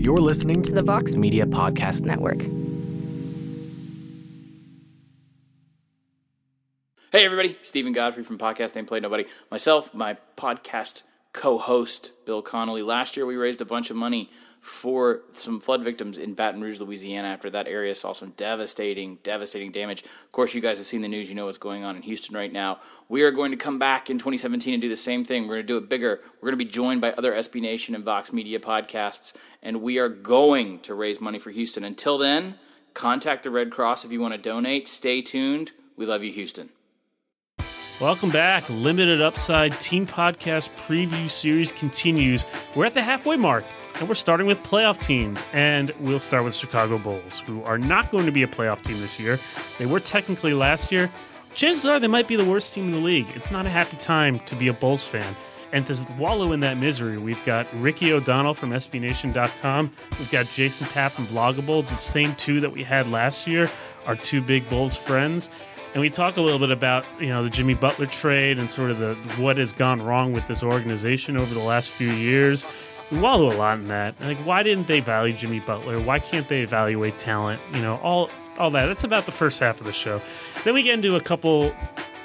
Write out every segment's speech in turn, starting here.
You're listening to the Vox Media Podcast Network. Hey, everybody. Steven Godfrey from Podcast Ain't Play Nobody. Myself, my podcast co host, Bill Connolly. Last year, we raised a bunch of money for some flood victims in Baton Rouge, Louisiana, after that area saw some devastating, devastating damage. Of course, you guys have seen the news. You know what's going on in Houston right now. We are going to come back in 2017 and do the same thing. We're going to do it bigger. We're going to be joined by other SB Nation and Vox Media podcasts, and we are going to raise money for Houston. Until then, contact the Red Cross if you want to donate. Stay tuned. We love you, Houston. Welcome back. Limited Upside Team Podcast Preview Series continues. We're at the halfway mark, and we're starting with playoff teams. And we'll start with Chicago Bulls, who are not going to be a playoff team this year. They were technically last year. Chances are they might be the worst team in the league. It's not a happy time to be a Bulls fan. And to wallow in that misery, we've got Ricky O'Donnell from SBNation.com. We've got Jason Patt from Blog a Bull, the same two that we had last year, our two big Bulls friends and we talk a little bit about you know the Jimmy Butler trade and sort of the what has gone wrong with this organization over the last few years. We wallow a lot in that. Like, why didn't they value Jimmy Butler? Why can't they evaluate talent? You know, all all that. That's about the first half of the show. Then we get into a couple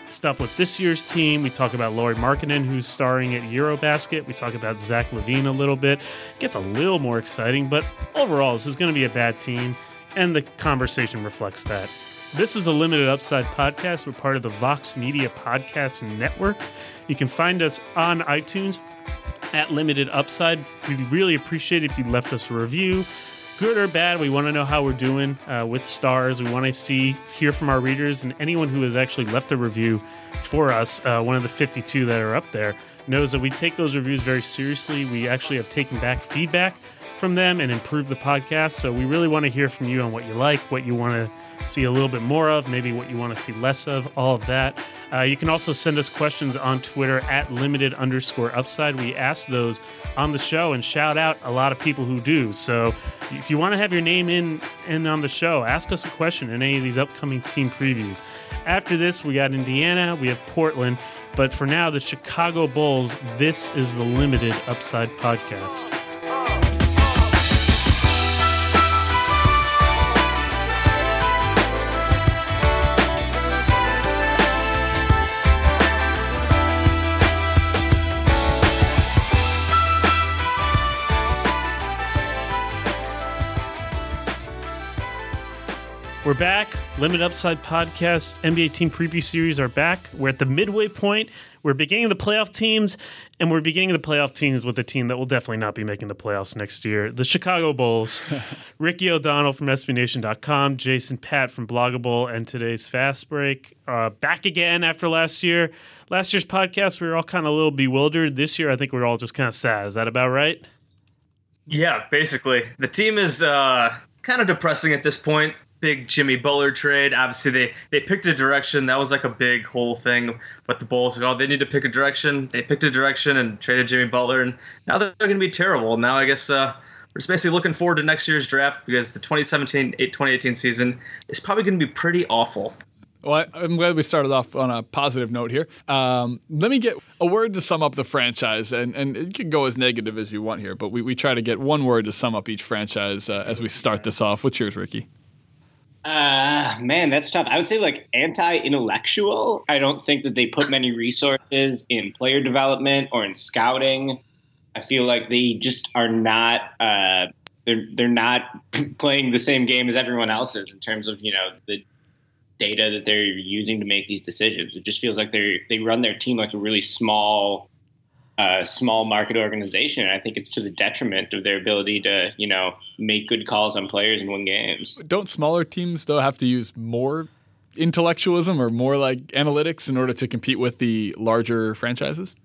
stuff with this year's team. We talk about Lauri Markkanen, who's starring at Eurobasket. We talk about Zach LaVine a little bit. It gets a little more exciting, but overall, this is going to be a bad team, and the conversation reflects that. This is a limited upside podcast. We're part of the Vox Media Podcast Network. You can find us on iTunes at Limited Upside. We'd really appreciate if you left us a review, good or bad. We want to know how we're doing uh, with stars. We want to see, hear from our readers, and anyone who has actually left a review for us, uh, one of the 52 that are up there, knows that we take those reviews very seriously. We actually have taken back feedback from them and improve the podcast. So we really want to hear from you on what you like, what you want to see a little bit more of, maybe what you want to see less of, all of that. Uh, you can also send us questions on Twitter at limited underscore upside. We ask those on the show and shout out a lot of people who do. So if you want to have your name in, in on the show, ask us a question in any of these upcoming team previews. After this, we got Indiana, we have Portland. But for now, the Chicago Bulls, this is the Limited Upside Podcast. We're back. Limit Upside Podcast, NBA Team Preview Series are back. We're at the midway point. We're beginning the playoff teams, and we're beginning the playoff teams with a team that will definitely not be making the playoffs next year the Chicago Bulls. Ricky O'Donnell from SBNation.com, Jason Patt from Blog a Bull, and today's Fast Break. Uh, back again after last year. Last year's podcast, we were all kind of a little bewildered. This year, I think we're all just kind of sad. Is that about right? Yeah, basically. The team is uh, kind of depressing at this point big Jimmy Butler trade. Obviously, they they picked a direction. That was like a big whole thing. But the Bulls, like, oh, they need to pick a direction. They picked a direction and traded Jimmy Butler, and now they're going to be terrible. Now I guess uh, we're just basically looking forward to next year's draft because the 2017-2018 season is probably going to be pretty awful. Well, I'm glad we started off on a positive note here. Um, let me get a word to sum up the franchise, and, and you can go as negative as you want here, but we, we try to get one word to sum up each franchise uh, as we start this off. What's yours, Ricky? Uh, man, that's tough. I would say like anti-intellectual. I don't think that they put many resources in player development or in scouting. I feel like they just are not. Uh, they're they're not playing the same game as everyone else is in terms of you know the data that they're using to make these decisions. It just feels like they they run their team like a really small a small market organization. I think it's to the detriment of their ability to, you know, make good calls on players and win games. Don't smaller teams though have to use more intellectualism or more like analytics in order to compete with the larger franchises?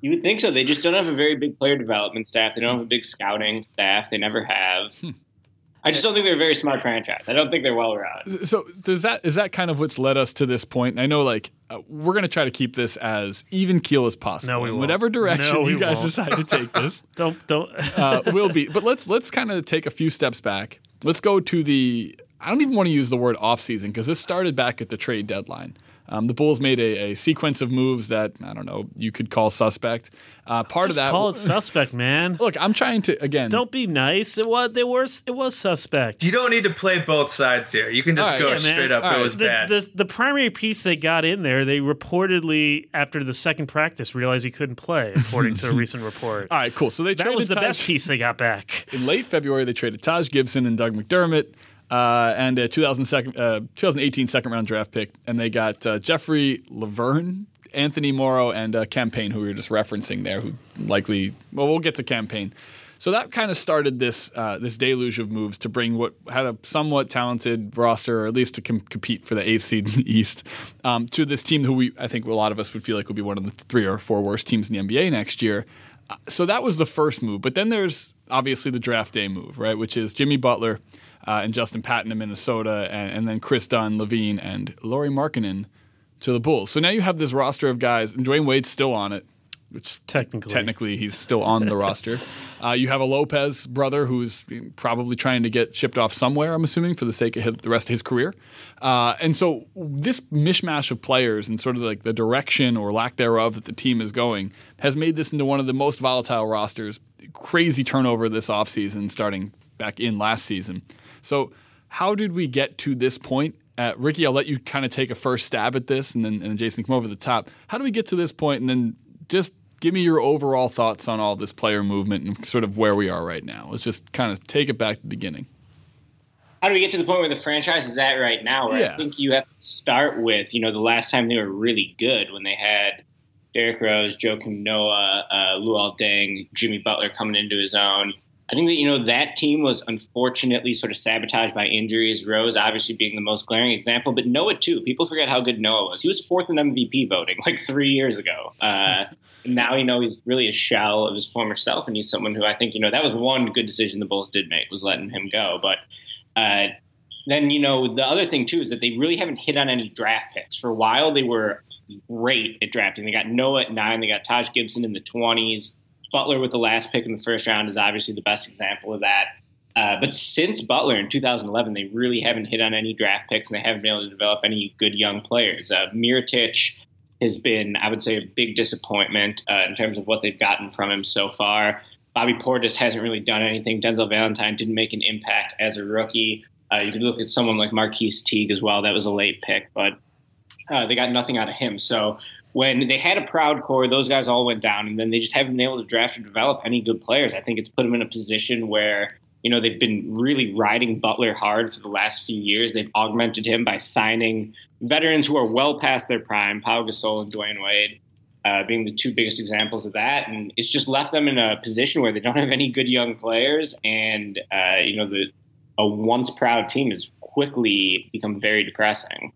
You would think so. They just don't have a very big player development staff. They don't have a big scouting staff. They never have. Hmm. I just don't think they're a very smart franchise. I don't think they're well rounded. So does that is that kind of what's led us to this point? And I know like uh, we're going to try to keep this as even keel as possible. No, we won't. Whatever direction No, we you guys won't. decide to take this, Don't don't. uh, will be. But let's let's kind of take a few steps back. Let's go to the. I don't even want to use the word off season because this started back at the trade deadline. Um, the Bulls made a, a, sequence of moves that I don't know you could call suspect. Uh, part Just of that, call it suspect, man. Look, I'm trying to again. Don't be nice. It was they were it was suspect. You don't need to play both sides here. You can just right, go yeah, straight man. up. All it right. was The, bad. the the primary piece they got in there, they reportedly after the second practice realized he couldn't play, according to a recent report. All right, cool. So they That traded was the Taj- best piece they got back. in late February. They traded Taj Gibson and Doug McDermott. Uh, and a 2002, uh, 2018 second round draft pick, and they got uh, Joffrey Lauvergne, Anthony Morrow, and uh, Cam Payne, who we were just referencing there, who likely well, we'll get to Cam Payne. So that kind of started this uh, this deluge of moves to bring what had a somewhat talented roster, or at least to com- compete for the eighth seed in the East, um, to this team who we I think a lot of us would feel like would be one of the three or four worst teams in the NBA next year. Uh, so that was the first move, but then there's obviously the draft day move, right? Which is Jimmy Butler uh, and Justin Patton in Minnesota, and, and then Chris Dunn, LaVine, and Lauri Markkanen to the Bulls. So now you have this roster of guys, and Dwyane Wade's still on it, which Technically. technically he's still on the roster. Uh, you have a Lopez brother who's probably trying to get shipped off somewhere. I'm assuming for the sake of his, the rest of his career. Uh, and so this mishmash of players and sort of like the direction or lack thereof that the team is going has made this into one of the most volatile rosters. Crazy turnover this offseason, starting back in last season. So how did we get to this point? Uh, Ricky, I'll let you kind of take a first stab at this, and then and then Jason come over the top. How do we get to this point, and then just give me your overall thoughts on all this player movement and sort of where we are right now. Let's just kind of take it back to the beginning. How do we get to the point where the franchise is at right now? Where Yeah. I think you have to start with, you know, the last time they were really good when they had Derrick Rose, Joakim Noah, uh, Luol Deng, Jimmy Butler coming into his own. I think that you know that team was unfortunately sort of sabotaged by injuries. Rose obviously being the most glaring example, but Noah too. People forget how good Noah was. He was fourth in MVP voting like three years ago. Uh, now you know he's really a shell of his former self, and he's someone who I think you know that was one good decision the Bulls did make was letting him go. But uh, then you know the other thing too is that they really haven't hit on any draft picks for a while. They were great at drafting. They got Noah at nine. They got Taj Gibson in the twenties. Butler with the last pick in the first round is obviously the best example of that. Uh, but since Butler in 2011, they really haven't hit on any draft picks, and they haven't been able to develop any good young players. Uh, Mirotic has been, I would say, a big disappointment uh, in terms of what they've gotten from him so far. Bobby Portis hasn't really done anything. Denzel Valentine didn't make an impact as a rookie. Uh, you could look at someone like Marquis Teague as well. That was a late pick, but uh, they got nothing out of him. So when they had a proud core, those guys all went down, and then they just haven't been able to draft or develop any good players. I think it's put them in a position where you know they've been really riding Butler hard for the last few years. They've augmented him by signing veterans who are well past their prime, Pau Gasol and Dwyane Wade. Uh, being the two biggest examples of that, and it's just left them in a position where they don't have any good young players, and uh, you know the a once proud team has quickly become very depressing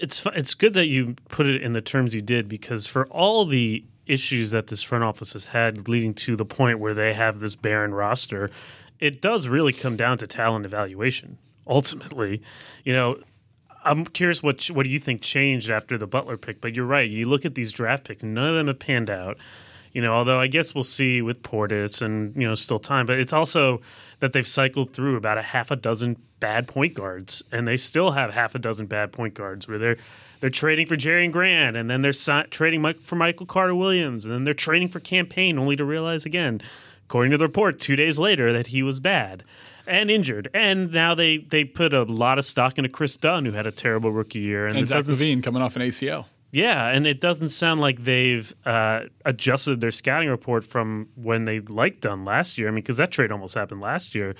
it's it's good that you put it in the terms you did because for all the issues that this front office has had leading to the point where they have this barren roster, it does really come down to talent evaluation. Ultimately, you know, I'm curious what what do you think changed after the Butler pick? But you're right. You look at these draft picks, none of them have panned out. You know, although I guess we'll see with Portis and you know still time, but it's also that they've cycled through about a half a dozen bad point guards, and they still have half a dozen bad point guards where they're they're trading for Jerian Grant, and then they're si- trading Mike, for Michael Carter Williams, and then they're trading for Cam Payne, only to realize again, according to the report, two days later that he was bad and injured, and now they they put a lot of stock into Chris Dunn, who had a terrible rookie year, and, And Zach LaVine coming off an ACL. Yeah, and it doesn't sound like they've uh, adjusted their scouting report from when they liked Dunn last year. I mean, because that trade almost happened last year.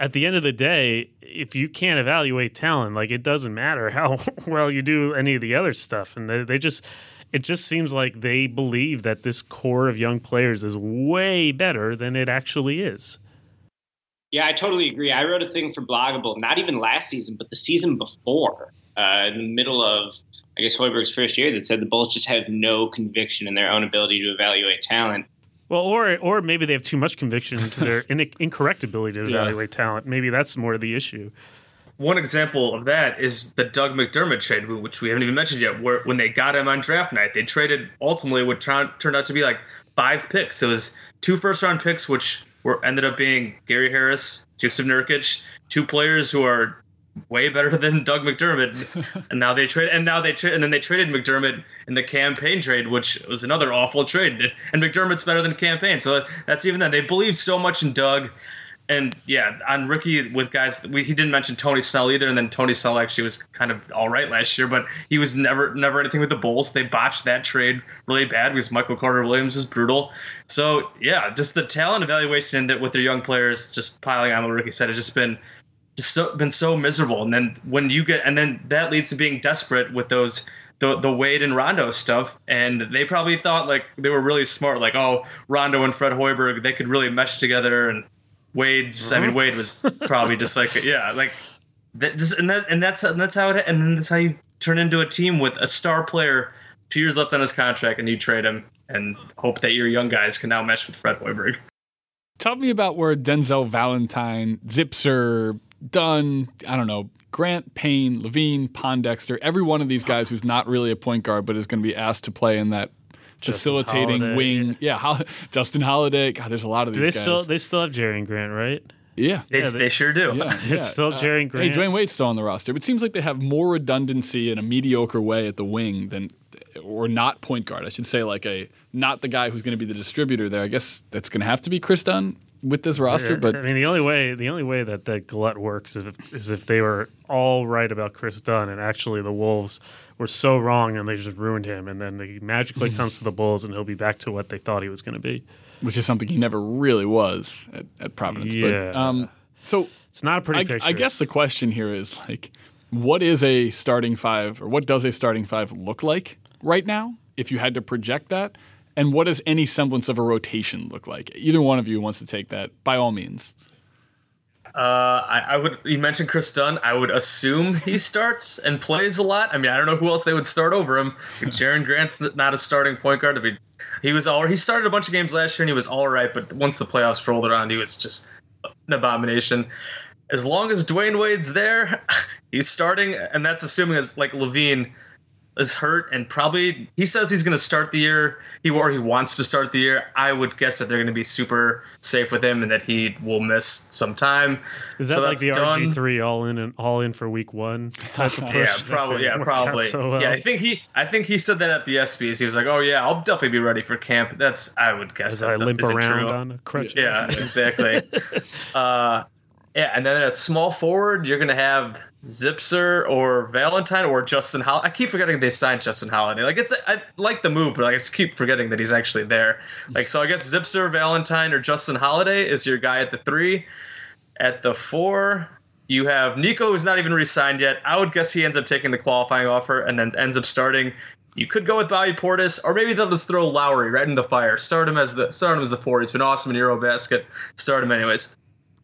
At the end of the day, if you can't evaluate talent, like it doesn't matter how well you do any of the other stuff, and they, they just. It just seems like they believe that this core of young players is way better than it actually is. Yeah, I totally agree. I wrote a thing for Blog a Bull, not even last season, but the season before, uh, in the middle of, I guess, Hoiberg's first year, that said the Bulls just have no conviction in their own ability to evaluate talent. Well, or or maybe they have too much conviction into their in- incorrect ability to evaluate talent. Maybe that's more of the issue. One example of that is the Doug McDermott trade, which we haven't even mentioned yet. Where when they got him on draft night, they traded ultimately what turned turned out to be like five picks. It was two first round picks, which were ended up being Gary Harris, Jusuf Nurkic, two players who are way better than Doug McDermott. and now they trade, and now they trade, and then they traded McDermott in the Cam Payne trade, which was another awful trade. And McDermott's better than Cam Payne, so that's even then. They believe so much in Doug. And yeah, on rookie with guys, we, he didn't mention Tony Snell either. And then Tony Snell actually was kind of all right last year, but he was never never anything with the Bulls. They botched that trade really bad because Michael Carter Williams was brutal. So yeah, just the talent evaluation that with their young players, just piling on what Ricky said, has just been just so been so miserable. And then when you get, and then that leads to being desperate with those the the Wade and Rondo stuff, and they probably thought like they were really smart, like oh Rondo and Fred Hoiberg they could really mesh together, and Wade's I mean Uh-huh. Wade was probably just like yeah like that just and that and that's and that's how it and then that's how you turn into a team with a star player, two years left on his contract, and you trade him and hope that your young guys can now mesh with Fred Hoiberg. Tell me about where Denzel Valentine, Zipser, Dunn, I don't know, Grant, Payne, LaVine, Pondexter, every one of these guys who's not really a point guard but is going to be asked to play in that facilitating Holiday, wing. Yeah, Hol- Justin Holiday. God, there's a lot of Do these they guys. still they still have Jerian Grant, right? yeah. They, Yeah, they, they- sure do. Yeah, yeah. It's still uh, Jerry and Hey, Grant. Dwyane Wade's still on the roster. But it seems like they have more redundancy in a mediocre way at the wing than, or not point guard. I should say, like a not the guy who's going to be the distributor there. I guess that's going to have to be Chris Dunn with this roster. But I mean, the only way the only way that that glut works is if, is if they were all right about Chris Dunn, and actually the Wolves were so wrong, and they just ruined him, and then he magically comes to the Bulls, and he'll be back to what they thought he was going to be. which is something he never really was at, at Providence. Yeah. But, um, so It's not a pretty I, picture. I guess the question here is like, what is a starting five, or what does a starting five look like right now? If you had to project that, and what does any semblance of a rotation look like? Either one of you wants to take that, by all means. Uh, I, I would. You mentioned Chris Dunn. I would assume he starts and plays a lot. I mean, I don't know who else they would start over him. Jerian Grant's not a starting point guard. I mean, he was all. He started a bunch of games last year and he was all right, but once the playoffs rolled around, he was just an abomination. As long as Dwyane Wade's there, he's starting, and that's assuming as like LaVine is hurt and probably he says he's going to start the year he or he wants to start the year i would guess that they're going to be super safe with him and that he will miss some time is that So like the. RG three all in and all in for week one type of push? yeah probably yeah probably so well? yeah i think he i think he said that at the ESPYs he was like oh yeah i'll definitely be ready for camp that's i would guess as that I limp around on a crutch. yeah exactly uh yeah and then at small forward you're going to have Zipser or Valentine or Justin Holiday. I keep forgetting they signed Justin Holiday. Like it's, I like the move, but I just keep forgetting that he's actually there. Like so, I guess Zipser, Valentine, or Justin Holiday is your guy at the three. At the four, you have Nico, who's not even re-signed yet. I would guess he ends up taking the qualifying offer and then ends up starting. You could go with Bobby Portis, or maybe they'll just throw Lauri right in the fire. Start him as the start him as the four. He's been awesome in Eurobasket. Start him anyways.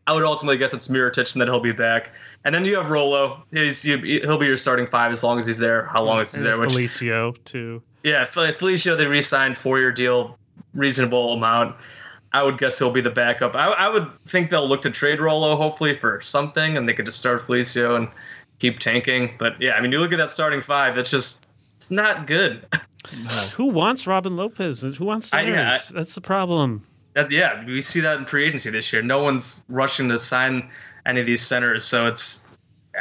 I would ultimately guess it's Mirotic and that he'll be back. And then you have Rolo. He's you, he'll be your starting five as long as he's there. How long mm-hmm. is he And there? Which Felicio too. yeah, Felicio they re-signed four-year deal, reasonable amount. I would guess he'll be the backup. I, I would think they'll look to trade Rolo hopefully for something, and they could just start Felicio and keep tanking. But yeah, I mean, you look at that starting five. That's just it's not good. Who wants Robin Lopez? Who wants I- yeah, I- That's the problem. That, yeah, we see that in free agency this year. No one's rushing to sign any of these centers, so it's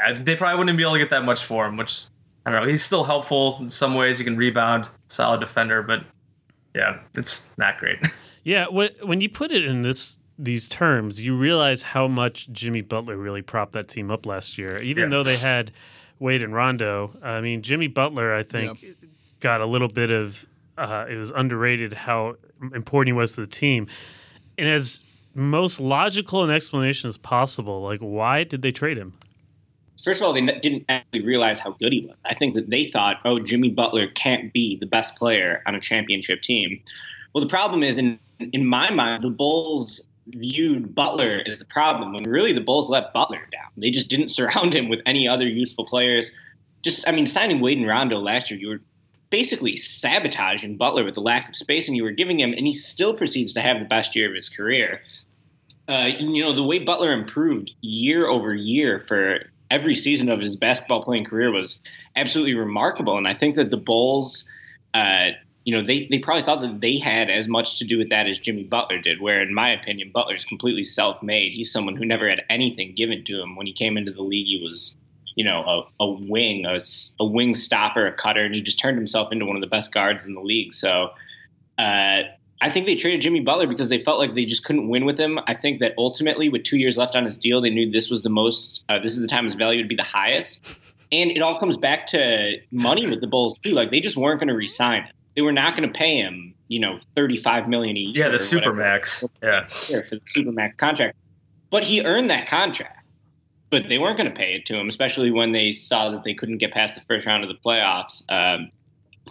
uh, they probably wouldn't be able to get that much for him. Which I don't know. He's still helpful in some ways. He can rebound, solid defender, but yeah, it's not great. Yeah, when you put it in this these terms, you realize how much Jimmy Butler really propped that team up last year. Even Yeah. though they had Wade and Rondo, I mean, Jimmy Butler, I think, got a little bit of uh, it was underrated how important he was to the team. And as most logical an explanation as possible, like why did they trade him? First of all, they didn't actually realize how good he was. I think that they thought, oh, Jimmy Butler can't be the best player on a championship team. Well, the problem is, in in my mind, the Bulls viewed Butler as the problem when really the Bulls let Butler down. They just didn't surround him with any other useful players. Just, I mean, signing Wade and Rondo last year, you were basically sabotaging Butler with the lack of spacing you were giving him, and he still proceeds to have the best year of his career. Uh, you know, the way Butler improved year over year for every season of his basketball playing career was absolutely remarkable. And I think that the Bulls, uh, you know, they, they probably thought that they had as much to do with that as Jimmy Butler did, where in my opinion, Butler's completely self made. He's someone who never had anything given to him. When he came into the league, he was you know, a, a wing, a, a wing stopper, a cutter, and he just turned himself into one of the best guards in the league. So uh, I think they traded Jimmy Butler because they felt like they just couldn't win with him. I think that ultimately, with two years left on his deal, they knew this was the most, uh, this is the time his value would be the highest. And it all comes back to money with the Bulls too. Like they just weren't going to resign him. They were not going to pay him, you know, thirty-five million a year. Yeah, the supermax. Yeah, for the supermax contract. But he earned that contract. But they weren't going to pay it to him, especially when they saw that they couldn't get past the first round of the playoffs. Um,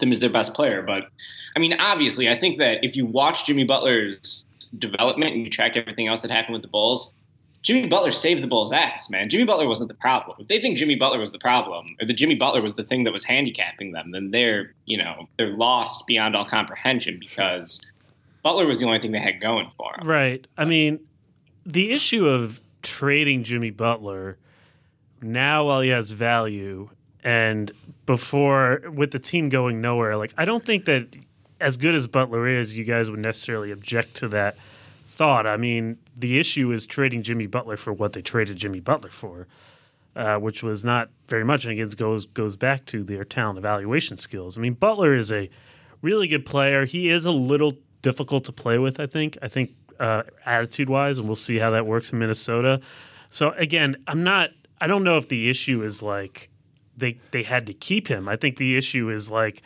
him as their best player. But I mean, obviously, I think that if you watch Jimmy Butler's development and you track everything else that happened with the Bulls, Jimmy Butler saved the Bulls' ass, man. Jimmy Butler wasn't the problem. If they think Jimmy Butler was the problem, or the Jimmy Butler was the thing that was handicapping them, then they're, you know, they're lost beyond all comprehension because Butler was the only thing they had going for them. Right. I mean, the issue of trading Jimmy Butler now while he has value and before with the team going nowhere, like I don't think that as good as Butler is, you guys would necessarily object to that thought. I mean, the issue is trading Jimmy Butler for what they traded Jimmy Butler for, uh, which was not very much. And again, goes goes back to their talent evaluation skills. I mean, Butler is a really good player. He is a little difficult to play with. I think. I think uh, attitude wise, and we'll see how that works in Minnesota. So again, I'm not. I don't know if the issue is like they they had to keep him. I think the issue is like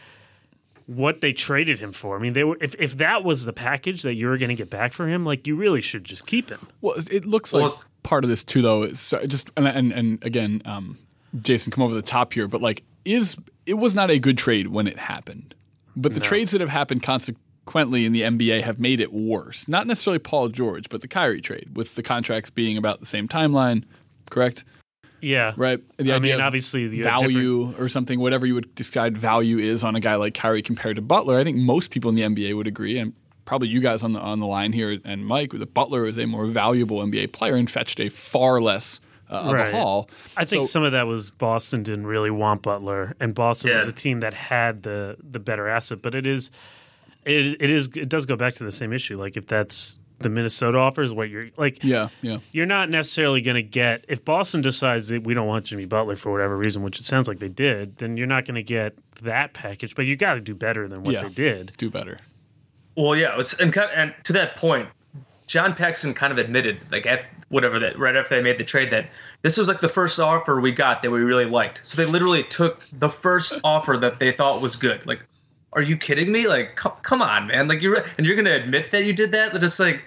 what they traded him for. I mean, they were if, if that was the package that you were going to get back for him, like you really should just keep him. Well, it looks like well, part of this too, though. Is just and and, and again, um, Jason, come over the top here, but like, is it was not a good trade when it happened, but the no. trades that have happened consequently in the NBA have made it worse. Not necessarily Paul George, but the Kyrie trade with the contracts being about the same timeline. Correct. Yeah. Right. The I mean, obviously, the value or something, whatever you would describe value is on a guy like Kyrie compared to Butler. I think most people in the NBA would agree, and probably you guys on the on the line here and Mike, that Butler is a more valuable NBA player and fetched a far less uh, of right. a haul. I think so, some of that was Boston didn't really want Butler, and Boston yeah. was a team that had the the better asset. But it is, it, it is, it does go back to the same issue. Like if that's the Minnesota offers, what you're like. Yeah, yeah. You're not necessarily going to get if Boston decides that we don't want Jimmy Butler for whatever reason, which it sounds like they did. Then you're not going to get that package, but you got to do better than what yeah, they did. Do better. Well, yeah, was, and, and to that point, John Paxson kind of admitted, like at whatever that right after they made the trade, that this was like the first offer we got that we really liked. So they literally took the first offer that they thought was good. Like, are you kidding me? Like, come, come on, man. Like you're and you're gonna admit that you did that? That just like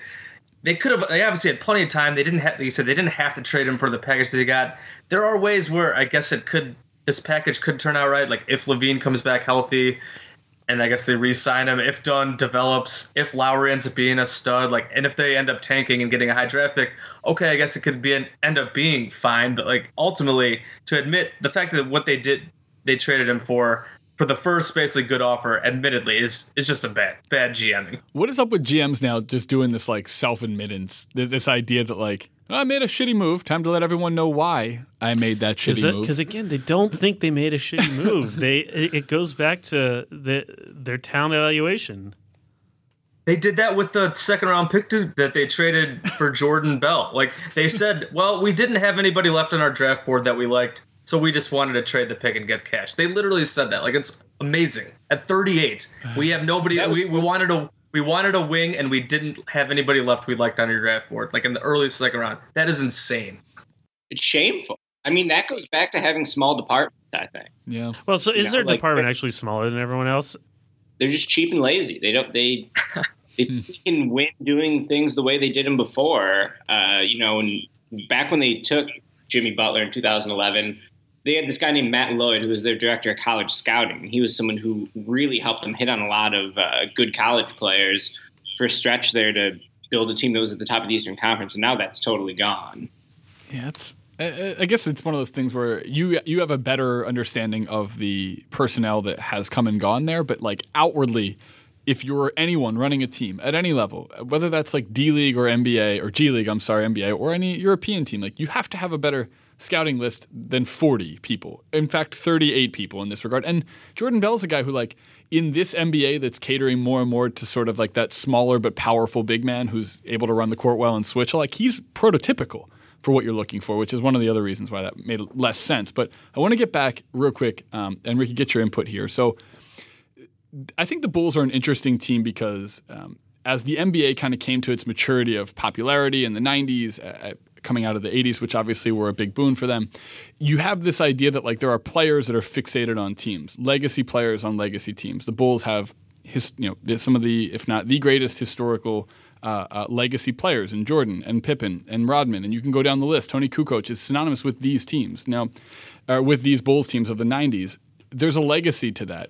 they could have. They obviously had plenty of time. They didn't have. You said they didn't have to trade him for the package they got. There are ways where I guess it could. This package could turn out right. Like if LaVine comes back healthy, and I guess they re-sign him. If Dunn develops, if Lauri ends up being a stud, like, and if they end up tanking and getting a high draft pick, okay, I guess it could be an, end up being fine. But like ultimately, to admit the fact that what they did, they traded him for for the first basically good offer, admittedly, is is just a bad bad GMing. What is up with GMs now just doing this like self admittance? This idea that like I made a shitty move. Time to let everyone know why I made that shitty that, move. Because again, they don't think they made a shitty move. they it goes back to the, their talent evaluation. They did that with the second round pick to, that they traded for Jordan Bell. Like they said, well, we didn't have anybody left on our draft board that we liked. So we just wanted to trade the pick and get cash. They literally said that. Like it's amazing. At 38, we have nobody. we, we wanted a we wanted a wing and we didn't have anybody left we liked on your draft board. Like in the early second round. That is insane. It's shameful. I mean, that goes back to having small departments. I think. Yeah. Well, so is you their like, department actually smaller than everyone else? They're just cheap and lazy. They don't. They. they can win doing things the way they did them before. Uh, you know, and back when they took Jimmy Butler in 2011 they had this guy named Matt Lloyd, who was their director of college scouting. He was someone who really helped them hit on a lot of uh, good college players for a stretch there to build a team that was at the top of the Eastern Conference, and now that's totally gone. Yeah, it's. I guess it's one of those things where you you have a better understanding of the personnel that has come and gone there, but like outwardly, if you're anyone running a team at any level, whether that's like D League or NBA or G League, I'm sorry, NBA or any European team, like you have to have a better scouting list than 40 people. In fact, 38 people in this regard. And Jordan Bell's a guy who, like, in this NBA that's catering more and more to sort of like that smaller but powerful big man who's able to run the court well and switch, like, he's prototypical for what you're looking for, which is one of the other reasons why that made less sense. But I want to get back real quick, um, and Ricky, get your input here. So I think the Bulls are an interesting team because um, as the NBA kind of came to its maturity of popularity in the 90s, uh, uh, coming out of the 80s, which obviously were a big boon for them, you have this idea that like there are players that are fixated on teams, legacy players on legacy teams. The Bulls have his, you know, some of the, if not the greatest historical uh, uh, legacy players in Jordan and Pippen and Rodman, and you can go down the list. Toni Kukoc is synonymous with these teams now, uh, with these Bulls teams of the '90s. There's a legacy to that.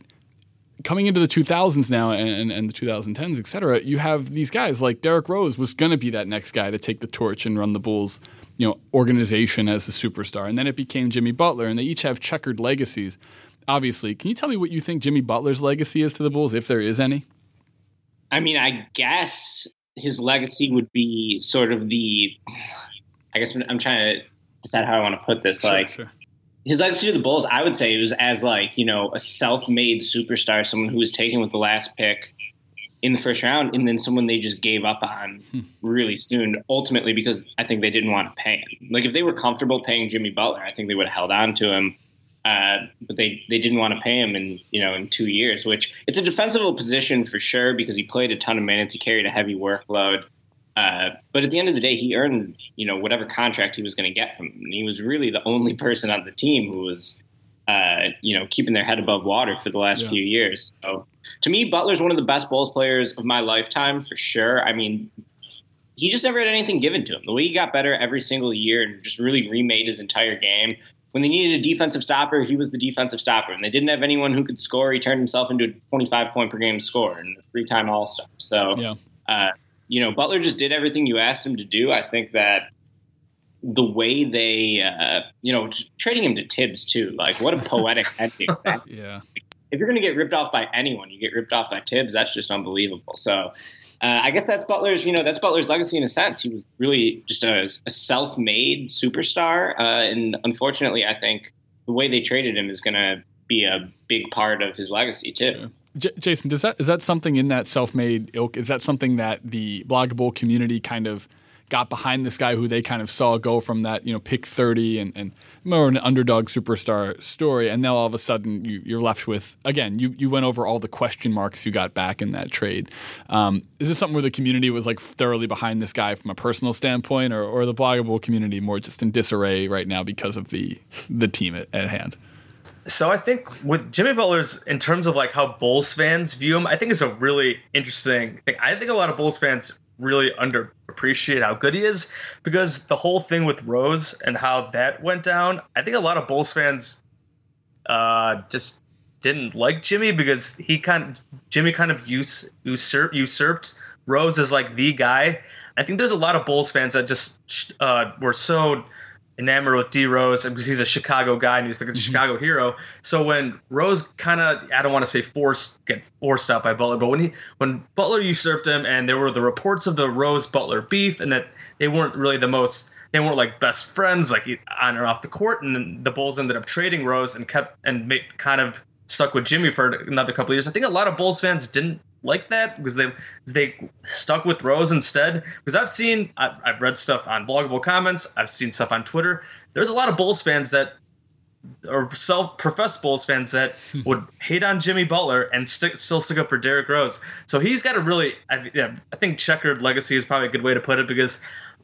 Coming into the 2000s now and, and, and the 2010s, et cetera, you have these guys like Derrick Rose was going to be that next guy to take the torch and run the Bulls, you know, organization as the superstar, and then it became Jimmy Butler, and they each have checkered legacies. Obviously, can you tell me what you think Jimmy Butler's legacy is to the Bulls, if there is any? I mean, I guess his legacy would be sort of the. I guess I'm trying to decide how I want to put this. Sure, like sure. His legacy to the Bulls, I would say it was as like you know a self-made superstar, someone who was taken with the last pick in the first round, and then someone they just gave up on Hmm. really soon. Ultimately, because I think they didn't want to pay him. Like if they were comfortable paying Jimmy Butler, I think they would have held on to him. Uh, but they, they didn't want to pay him in you know in two years, which it's a defensible position for sure because he played a ton of minutes, he carried a heavy workload. Uh, but at the end of the day, he earned you know whatever contract he was going to get from him. And he was really the only person on the team who was uh, you know keeping their head above water for the last Yeah. few years. So to me, Butler's one of the best Bulls players of my lifetime for sure. I mean, he just never had anything given to him. The way he got better every single year and just really remade his entire game. When they needed a defensive stopper, he was the defensive stopper. And they didn't have anyone who could score. He turned himself into a 25 point per game scorer and a three time All Star. So, Yeah. uh, you know, Butler just did everything you asked him to do. I think that the way they, uh, you know, trading him to Thibs too, like what a poetic ending. Yeah. if you're going to get ripped off by anyone, you get ripped off by Thibs. That's just unbelievable. So uh, I guess that's Butler's, you know, that's Butler's legacy in a sense. He was really just a, a self-made superstar, uh, and unfortunately, I think the way they traded him is going to be a big part of his legacy too. Sure. J- Jason, does that is that something in that self-made ilk? Is that something that the Blog a Bull community kind of got behind this guy who they kind of saw go from that you know pick 30 and, and more an underdog superstar story, and now all of a sudden you, you're left with again you you went over all the question marks you got back in that trade. Um, is this something where the community was like thoroughly behind this guy from a personal standpoint, or, or the Blog a Bull community more just in disarray right now because of the the team at, at hand? So I think with Jimmy Butler's in terms of like how Bulls fans view him, I think it's a really interesting thing. I think a lot of Bulls fans really underappreciate how good he is because the whole thing with Rose and how that went down, I think a lot of Bulls fans uh just didn't like Jimmy because he kind of Jimmy kind of us, usurp, usurped Rose as like the guy. I think there's a lot of Bulls fans that just uh, were so enamored with D Rose because he's a Chicago guy and he's like a mm-hmm. Chicago hero. So when Rose kind of I don't want to say forced get forced out by Butler, but when he when Butler usurped him and there were the reports of the Rose Butler beef and that they weren't really the most they weren't like best friends like on or off the court and then the Bulls ended up trading Rose and kept and made, kind of stuck with Jimmy for another couple of years. I think a lot of Bulls fans didn't like that because they they stuck with Rose instead. Because I've seen I've, I've read stuff on Blog a Bull comments. I've seen stuff on Twitter. There's a lot of Bulls fans that or self-professed Bulls fans that hmm. would hate on Jimmy Butler and stick, still stick up for Derrick Rose. So he's got a really, I, yeah, I think checkered legacy is probably a good way to put it because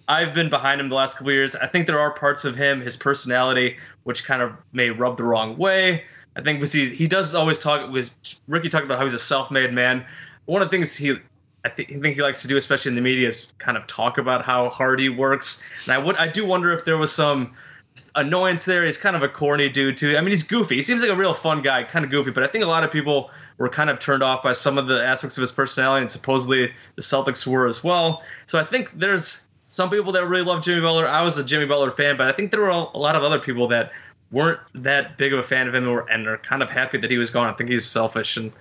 I've been behind him the last couple years. I think there are parts of him, his personality, which kind of may rub the wrong way. I think was he he does always talk was Ricky talked about how he's a self-made man. One of the things he I I think he likes to do, especially in the media, is kind of talk about how hard he works. And I would I do wonder if there was some annoyance there. He's kind of a corny dude too. I mean, he's goofy. He seems like a real fun guy, kind of goofy. But I think a lot of people were kind of turned off by some of the aspects of his personality, and supposedly the Celtics were as well. So I think there's some people that really love Jimmy Butler. I was a Jimmy Butler fan, but I think there were a lot of other people that weren't that big of a fan of him and are kind of happy that he was gone. I think he's selfish, and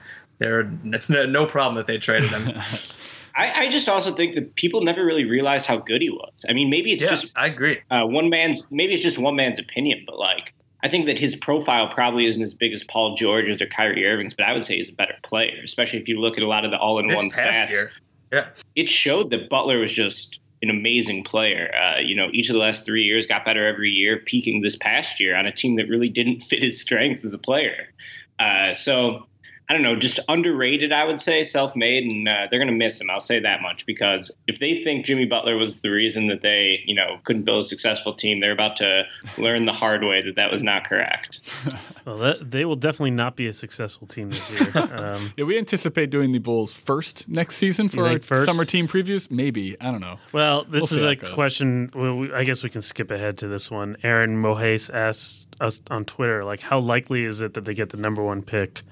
they're no problem that they traded him. I, I just also think that people never really realized how good he was. I mean, maybe it's yeah, just I agree. uh, one man's maybe it's just one man's opinion, but like I think that his profile probably isn't as big as Paul George's or Kyrie Irving's, but I would say he's a better player, especially if you look at a lot of the all-in-one stats. year, yeah. It showed that Butler was just an amazing player. Uh, you know, each of the last three years got better every year, peaking this past year on a team that really didn't fit his strengths as a player. Uh, so I don't know, just underrated, I would say, self made, and uh, they're going to miss him. I'll say that much because if they think Jimmy Butler was the reason that they, you know, couldn't build a successful team, they're about to learn the hard way that that was not correct. well, that, they will definitely not be a successful team this year. Um, yeah, we anticipate doing the Bulls first next season for our first? summer team previews. Maybe I don't know. Well, this we'll is a question. Well, we, I guess we can skip ahead to this one. Aaron Mohace asked us on Twitter, like, how likely is it that they get the number one pick?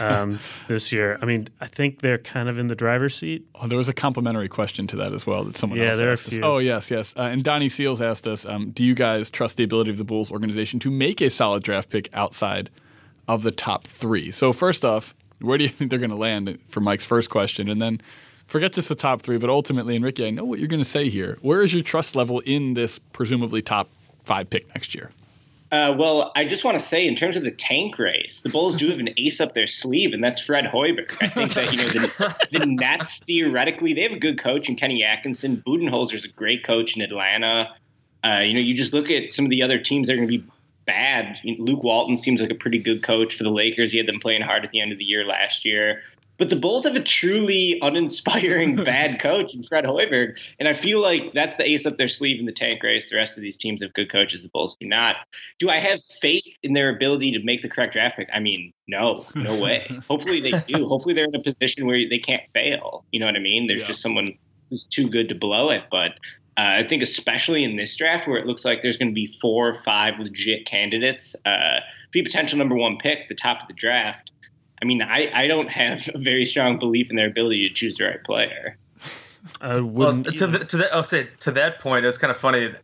Um, this year. I mean, I think they're kind of in the driver's seat. Oh, there was a complimentary question to that as well that someone yeah, else there asked are a few. Us. Oh, yes, yes. Uh, and Donnie Seals asked us, um, do you guys trust the ability of the Bulls organization to make a solid draft pick outside of the top three? So first off, where do you think they're going to land for Mike's first question? And then forget just the top three, but ultimately, and Ricky, I know what you're going to say here. Where is your trust level in this presumably top five pick next year? Uh, well, I just want to say, in terms of the tank race, the Bulls do have an ace up their sleeve, and that's Fred Hoiberg. I think that you know the, the Nets theoretically they have a good coach in Kenny Atkinson. Budenholzer's a great coach in Atlanta. Uh, you know, you just look at some of the other teams that are going to be bad. Luke Walton seems like a pretty good coach for the Lakers. He had them playing hard at the end of the year last year. But the Bulls have a truly uninspiring bad coach in Fred Hoiberg. And I feel like that's the ace up their sleeve in the tank race. The rest of these teams have good coaches. The Bulls do not. Do I have faith in their ability to make the correct draft pick? I mean, no, no way. Hopefully they do. Hopefully they're in a position where they can't fail. You know what I mean? There's yeah. just someone who's too good to blow it. But uh, I think especially in this draft where it looks like there's going to be four or five legit candidates, uh, be potential number one pick at the top of the draft. I mean, I, I don't have a very strong belief in their ability to choose the right player. I wouldn't. Well, to, the, to that, I'll say to that point, it's kind of funny.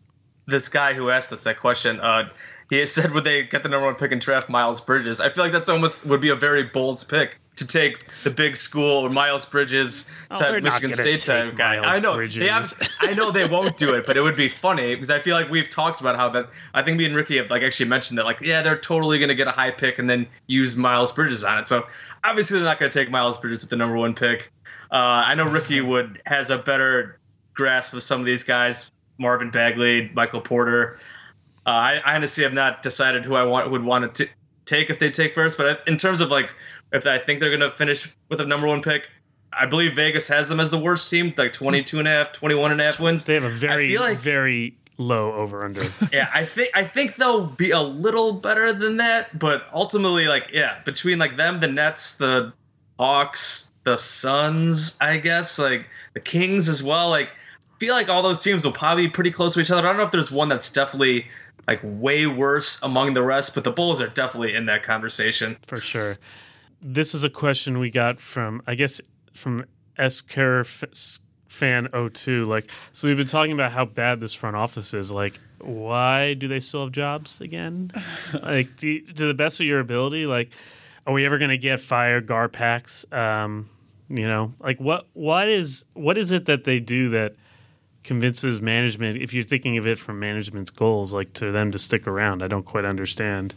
This guy who asked us that question, uh, he said, "Would they get the number one pick and draft Miles Bridges?" I feel like that's almost would be a very Bulls pick to take the big school Miles Bridges oh, Michigan State type guy. Miles I know Bridges. they have, I know they won't do it, but it would be funny because I feel like we've talked about how that. I think me and Ricky have like actually mentioned that like yeah they're totally going to get a high pick and then use Miles Bridges on it. So obviously they're not going to take Miles Bridges with the number one pick. Uh, I know Ricky would has a better grasp of some of these guys, Marvin Bagley, Michael Porter. Uh, I, I, honestly have not decided who I want would want to t- take if they take first, but in terms of like if I think they're going to finish with a number one pick, I believe Vegas has them as the worst team, like 22 and a half, 21 and a half wins. They have a very, like, very low over under. yeah, I think I think they'll be a little better than that, but ultimately, like, yeah, between like them, the Nets, the Hawks, the Suns, I guess, like the Kings as well. Like, I feel like all those teams will probably be pretty close to each other. I don't know if there's one that's definitely like way worse among the rest, but the Bulls are definitely in that conversation. For sure. This is a question we got from, I guess, from Esker fan 02 like so we've been talking about how bad this front office is like why do they still have jobs again? Like do you, to the best of your ability like are we ever going to get fire garpax um you know like what what is what is it that they do that convinces management if you're thinking of it from management's goals like to them to stick around i don't quite understand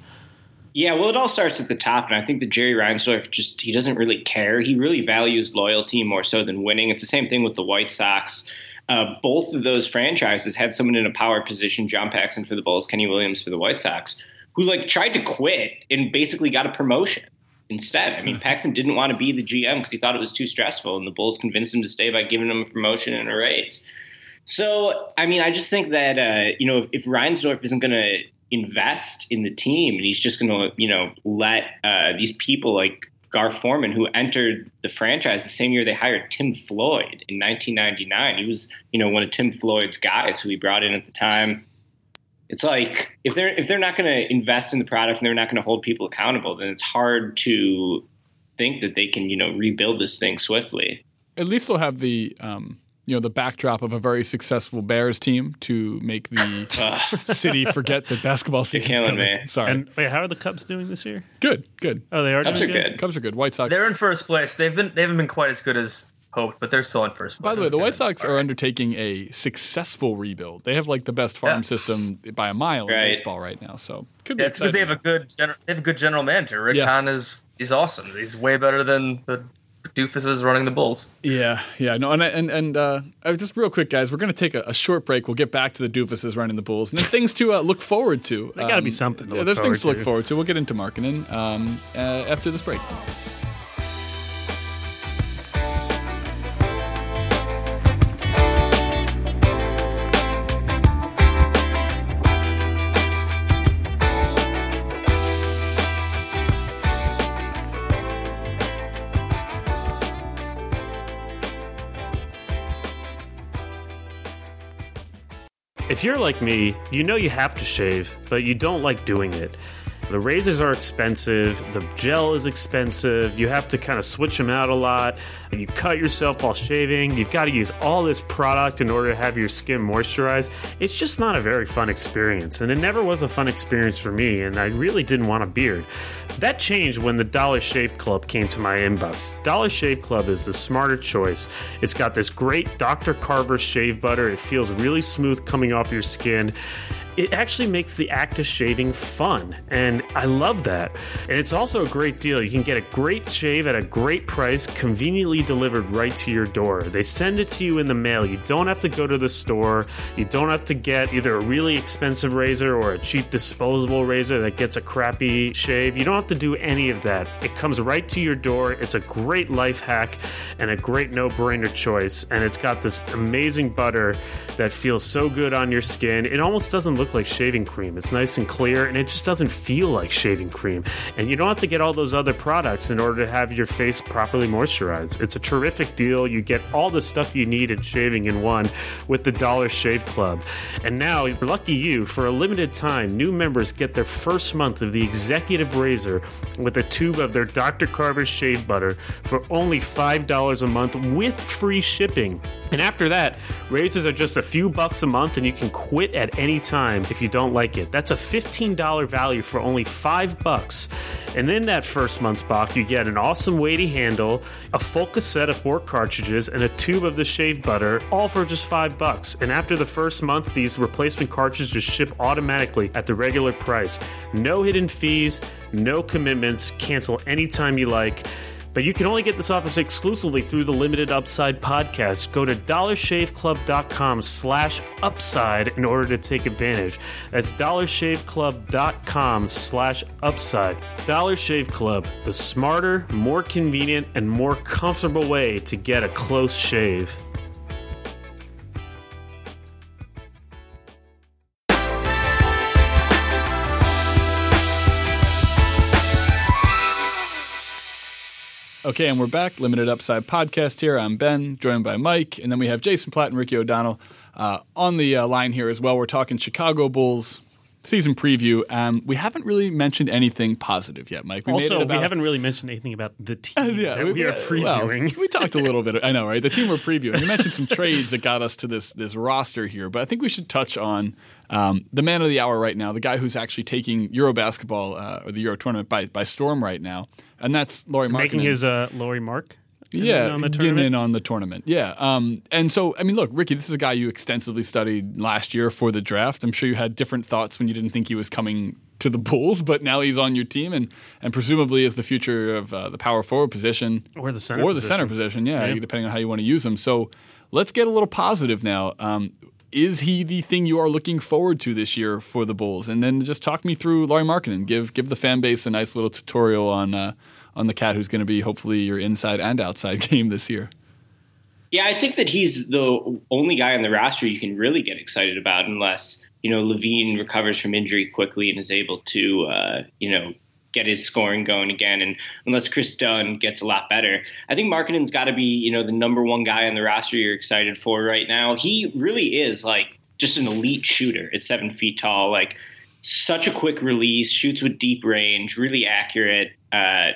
yeah, well, it all starts at the top, and I think that Jerry Reinsdorf just he doesn't really care. He really values loyalty more so than winning. It's the same thing with the White Sox. Uh, both of those franchises had someone in a power position: John Paxson for the Bulls, Kenny Williams for the White Sox, who like tried to quit and basically got a promotion instead. I mean, Paxson didn't want to be the GM because he thought it was too stressful, and the Bulls convinced him to stay by giving him a promotion and a raise. So, I mean, I just think that uh, you know if, if Reinsdorf isn't going to invest in the team, and he's just going to, you know, let uh, these people like Gar Forman, who entered the franchise the same year they hired Tim Floyd in 1999. He was, you know, one of Tim Floyd's guys who he brought in at the time. It's like if they're if they're not going to invest in the product and they're not going to hold people accountable, then it's hard to think that they can, you know, rebuild this thing swiftly. At least they'll have the um, you know the backdrop of a very successful Bears team to make the city forget that basketball season is coming. Me. Sorry. And wait, how are the Cubs doing this year? Good, good. Oh, they are. Cubs are good? good. Cubs are good. White Sox. They're in first place. They've been they haven't been quite as good as hoped, but they're still in first place. By the way, the White Sox are undertaking a successful rebuild. They have like the best farm yeah. system by a mile right. in baseball right now. So could be yeah, because they have a good gener- they have a good general manager. Rick yeah. Hahn is he's awesome. He's way better than the Doofus is running the Bulls. Yeah, yeah, no, and and and uh, just real quick, guys, we're going to take a, a, short break. We'll get back to the Doofuses running the Bulls, and then things to uh, look forward to. There got to be um, something. yeah, there's things to look forward to. We'll get into marketing um, uh, after this break. If you're like me, you know you have to shave, but you don't like doing it. The razors are expensive, the gel is expensive, you have to kind of switch them out a lot, and you cut yourself while shaving. You've got to use all this product in order to have your skin moisturized. It's just not a very fun experience, and it never was a fun experience for me, and I really didn't want a beard. That changed when the Dollar Shave Club came to my inbox. Dollar Shave Club is the smarter choice. It's got this great Dr. Carver shave butter, it feels really smooth coming off your skin it actually makes the act of shaving fun, and I love that. And it's also a great deal. You can get a great shave at a great price, conveniently delivered right to your door. They send it to you in the mail. You don't have to go to the store. You don't have to get either a really expensive razor or a cheap disposable razor that gets a crappy shave. You don't have to do any of that. It comes right to your door. It's a great life hack and a great no brainer choice. And it's got this amazing butter that feels so good on your skin. It almost doesn't look look like shaving cream. It's nice and clear, and it just doesn't feel like shaving cream. And you don't have to get all those other products in order to have your face properly moisturized. It's a terrific deal. You get all the stuff you need in shaving in one with the Dollar Shave Club. And now, lucky you, for a limited time, new members get their first month of the Executive Razor with a tube of their Dr. Carver's shave butter for only $5 a month with free shipping. And after that, razors are just a few bucks a month and you can quit at any time if you don't like it. That's a $15 value for only 5 bucks. And in that first month's box, you get an awesome weighty handle, a full cassette of more cartridges, and a tube of the shave butter, all for just 5 bucks. And after the first month, these replacement cartridges ship automatically at the regular price. No hidden fees, no commitments, cancel anytime you like. But you can only get this offer exclusively through the Limited Upside podcast. Go to dollarshaveclub.com slash upside in order to take advantage. That's dollarshaveclub.com slash upside. Dollar Shave Club, the smarter, more convenient, and more comfortable way to get a close shave. Okay, and we're back. Limited Upside podcast here. I'm Ben, joined by Mike, and then we have Jason Patt and Ricky O'Donnell uh, on the uh, line here as well. We're talking Chicago Bulls season preview. Um, we haven't really mentioned anything positive yet, Mike. We also, about, we haven't really mentioned anything about the team uh, yeah, that we, we are previewing. Well, we talked a little bit. I know, right? The team we're previewing. We mentioned some trades that got us to this this roster here, but I think we should touch on um, the man of the hour right now, the guy who's actually taking Euro basketball uh, or the Euro tournament by, by storm right now, and that's Lauri Markkanen. Making his uh, Lauri Mark? Yeah, on getting in on the tournament. Yeah. Um, and so, I mean, look, Ricky, this is a guy you extensively studied last year for the draft. I'm sure you had different thoughts when you didn't think he was coming to the Bulls, but now he's on your team and, and presumably is the future of uh, the power forward position or the center or position. the center position. Yeah, yeah, depending on how you want to use him. So let's get a little positive now. Um, is he the thing you are looking forward to this year for the Bulls? And then just talk me through Lauri Markkanen. Give give the fan base a nice little tutorial on uh, on the cat who's going to be hopefully your inside and outside game this year. Yeah, I think that he's the only guy on the roster you can really get excited about, unless you know LaVine recovers from injury quickly and is able to uh, you know get his scoring going again. And unless Kris Dunn gets a lot better, I think Markkanen's got to be, you know, the number one guy on the roster you're excited for right now. He really is like just an elite shooter at seven feet tall. Like such a quick release, shoots with deep range, really accurate. Uh,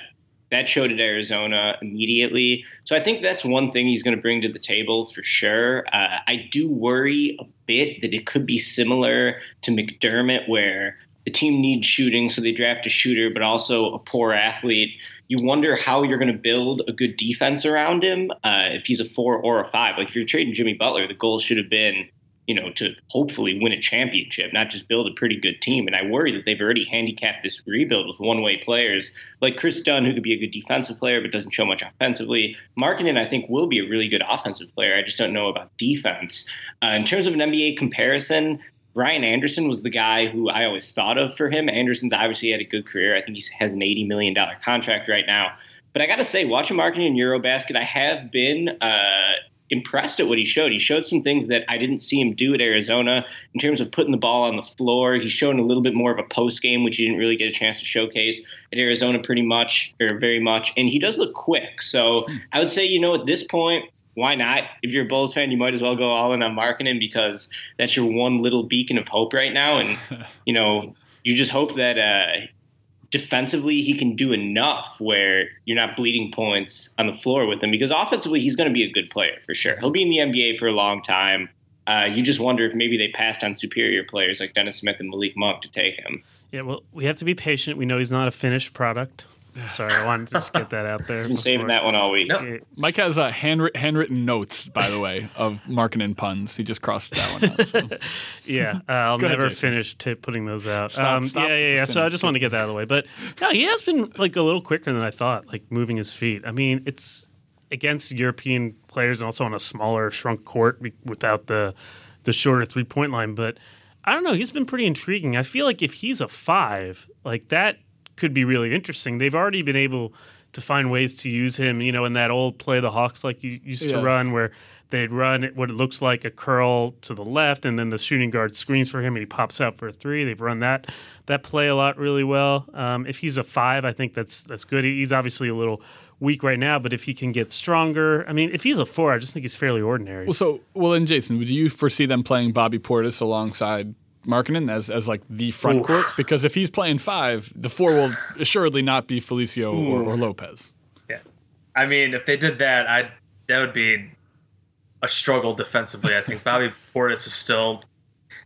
that showed at Arizona immediately. So I think that's one thing he's going to bring to the table for sure. Uh, I do worry a bit that it could be similar to McDermott, where the team needs shooting, so they draft a shooter, but also a poor athlete. You wonder how you're going to build a good defense around him uh, if he's a four or a five. Like if you're trading Jimmy Butler, the goal should have been, you know, to hopefully win a championship, not just build a pretty good team. And I worry that they've already handicapped this rebuild with one way players like Kris Dunn, who could be a good defensive player but doesn't show much offensively. Markkanen, I think, will be a really good offensive player. I just don't know about defense. Uh, in terms of an NBA comparison, Ryan Anderson was the guy who I always thought of for him. Anderson's obviously had a good career. I think he has an $80 million contract right now. But I got to say, watching Markkanen in Eurobasket, I have been uh, impressed at what he showed. He showed some things that I didn't see him do at Arizona in terms of putting the ball on the floor. He's shown a little bit more of a post game, which he didn't really get a chance to showcase at Arizona pretty much or very much. And he does look quick. So I would say, you know, at this point, why not? If you're a Bulls fan, you might as well go all in on Markkanen because that's your one little beacon of hope right now. And, you know, you just hope that uh, defensively he can do enough where you're not bleeding points on the floor with him because offensively he's going to be a good player for sure. He'll be in the NBA for a long time. Uh, you just wonder if maybe they passed on superior players like Dennis Smith and Malik Monk to take him. Yeah, well, we have to be patient. We know he's not a finished product. Sorry, I wanted to just get that out there. Been saving that one all week. Nope. Mike has uh, handwrit- handwritten notes, by the way, of Markkanen puns. He just crossed that one out. So. Yeah, uh, I'll Go ahead, never Jason. finish t- putting those out. Stop- um, stop yeah, yeah, yeah. So I just wanted to get that out of the way. But no, he has been like a little quicker than I thought, like moving his feet. I mean, it's against European players and also on a smaller, shrunk court without the the shorter three point line. But I don't know. He's been pretty intriguing. I feel like if he's a five, like that could be really interesting. They've already been able to find ways to use him, you know, in that old play the Hawks like you used Yeah. to run where they'd run what it looks like a curl to the left and then the shooting guard screens for him and he pops out for a three. They've run that that play a lot really well. Um, if he's a five, I think that's that's good. He's obviously a little weak right now, but if he can get stronger, I mean, if he's a four, I just think he's fairly ordinary. Well, so well, and Jason, would you foresee them playing Bobby Portis alongside Markkanen as as like the front Oof. court? Because if he's playing five, the four will assuredly not be Felicio or, hmm. or Lopez. Yeah. I mean, if they did that, I that would be a struggle defensively. I think Bobby Portis is still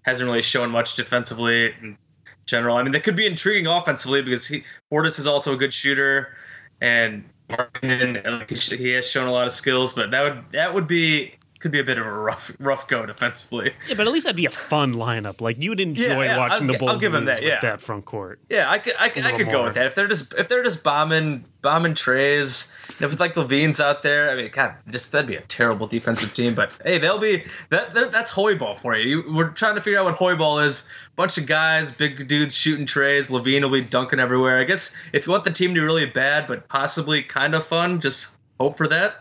hasn't really shown much defensively in general. I mean, that could be intriguing offensively because he Portis is also a good shooter, and Markkanen, like, he- he has shown a lot of skills. But that would that would be could be a bit of a rough rough go defensively. yeah, but at least that'd be a fun lineup. Like you'd enjoy yeah, watching I'll the gi- I'll give lose that, with yeah. that front court. Yeah, I could, I could, I could go with that. If they're just, if they're just bombing, bombing treys, and if it's like LaVine's out there, I mean, God, just that'd be a terrible defensive team. But hey, they'll be that. that- That's Hoiball for you. you. We're trying to figure out what Hoiball is. Bunch of guys, big dudes shooting treys. LaVine will be dunking everywhere. I guess if you want the team to be really bad, but possibly kind of fun, just hope for that.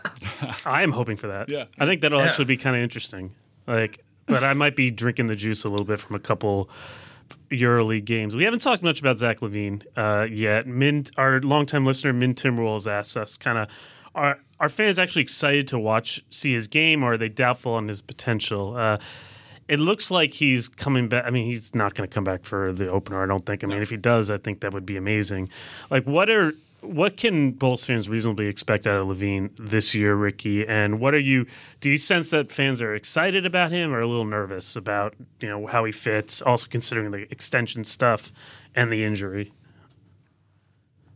I am hoping for that. Yeah. I think that'll Yeah. actually be kind of interesting. Like, but I might be drinking the juice a little bit from a couple EuroLeague games. We haven't talked much about Zach LaVine uh, yet. Min, our longtime listener, Min Timberwolves, asked us kind of are are fans actually excited to watch see his game, or are they doubtful on his potential? Uh, it looks like he's coming back. I mean, he's not going to come back for the opener. I don't think. I mean, if he does, I think that would be amazing. Like, what are what can Bulls fans reasonably expect out of LaVine this year, Ricky? And what are you? Do you sense that fans are excited about him, or a little nervous about you know how he fits? Also considering the extension stuff and the injury.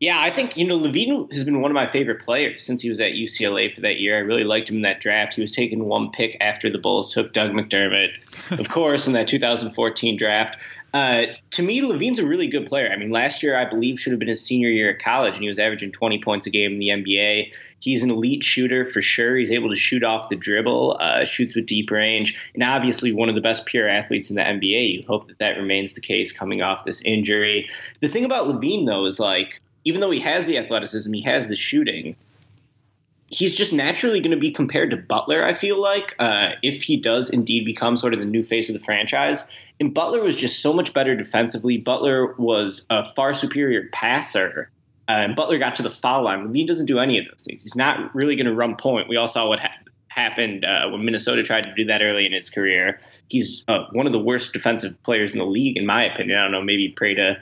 Yeah, I think, you know, LaVine has been one of my favorite players since he was at UCLA for that year. I really liked him in that draft. He was taken one pick after the Bulls took Doug McDermott, of course, in that 2014 draft. Uh, to me, LaVine's a really good player. I mean, last year, I believe, should have been his senior year at college, and he was averaging 20 points a game in the NBA. He's an elite shooter for sure. He's able to shoot off the dribble, uh, shoots with deep range, and obviously one of the best pure athletes in the NBA. You hope that that remains the case coming off this injury. The thing about LaVine, though, is like, even though he has the athleticism, he has the shooting. He's just naturally going to be compared to Butler. I feel like uh, if he does indeed become sort of the new face of the franchise, and Butler was just so much better defensively. Butler was a far superior passer, uh, and Butler got to the foul line. LaVine doesn't do any of those things. He's not really going to run point. We all saw what ha- happened uh, when Minnesota tried to do that early in his career. He's uh, one of the worst defensive players in the league, in my opinion. I don't know. Maybe pray to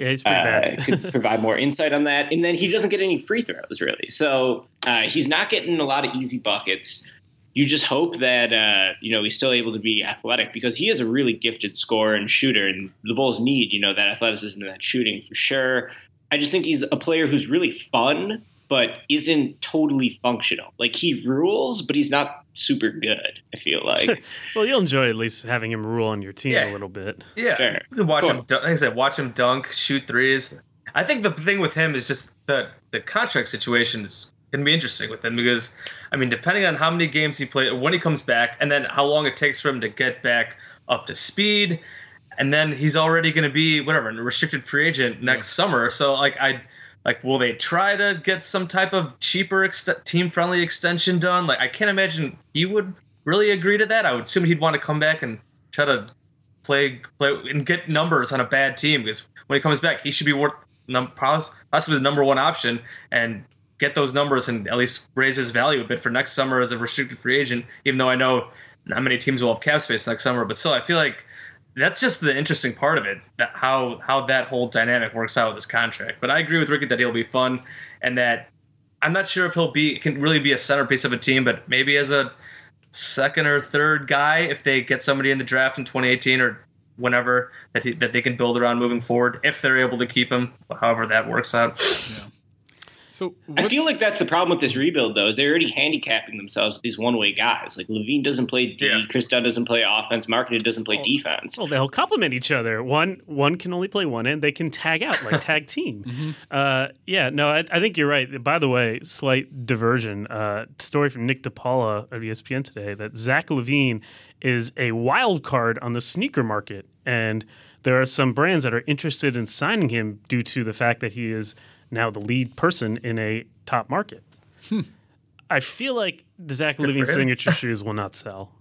Yeah, he's pretty uh, bad. could provide more insight on that. And then he doesn't get any free throws really, so uh, he's not getting a lot of easy buckets. You just hope that uh, you know he's still able to be athletic because he is a really gifted scorer and shooter, and the Bulls need you know that athleticism and that shooting for sure. I just think he's a player who's really fun, but isn't totally functional. Like he rules, but he's not super good. I feel like. well, you'll enjoy at least having him rule on your team Yeah. a little bit. Yeah, Sure. you can watch Of him. Dunk, like I said, watch him dunk, shoot threes. I think the thing with him is just the the contract situation is going to be interesting with him because, I mean, depending on how many games he plays, when he comes back, and then how long it takes for him to get back up to speed, and then he's already going to be whatever a restricted free agent next summer. So like I. Like, will they try to get some type of cheaper, ext- team-friendly extension done? Like, I can't imagine he would really agree to that. I would assume he'd want to come back and try to play play and get numbers on a bad team because when he comes back, he should be worth num- possibly the number one option and get those numbers and at least raise his value a bit for next summer as a restricted free agent. Even though I know not many teams will have cap space next summer, but still, I feel like that's just the interesting part of it that how how that whole dynamic works out with this contract. But I agree with Ricky that he'll be fun and that I'm not sure if he'll be can really be a centerpiece of a team, but maybe as a second or third guy if they get somebody in the draft in 2018 or whenever that he, that they can build around moving forward if they're able to keep him, however that works out. So I feel like that's the problem with this rebuild, though. Is they're already handicapping themselves with these one-way guys. Like LaVine doesn't play D, Yeah. Kris Dunn doesn't play offense, Marketed doesn't play defense. Well, they'll complement each other. One one can only play one end. They can tag out like tag team. Uh, yeah, no, I, I think you're right. By the way, slight diversion. Uh, story from Nick DePaula of ESPN today that Zach LaVine is a wild card on the sneaker market, and there are some brands that are interested in signing him due to the fact that he is now the lead person in a top market. I feel like the Zach LaVine him. signature shoes will not sell,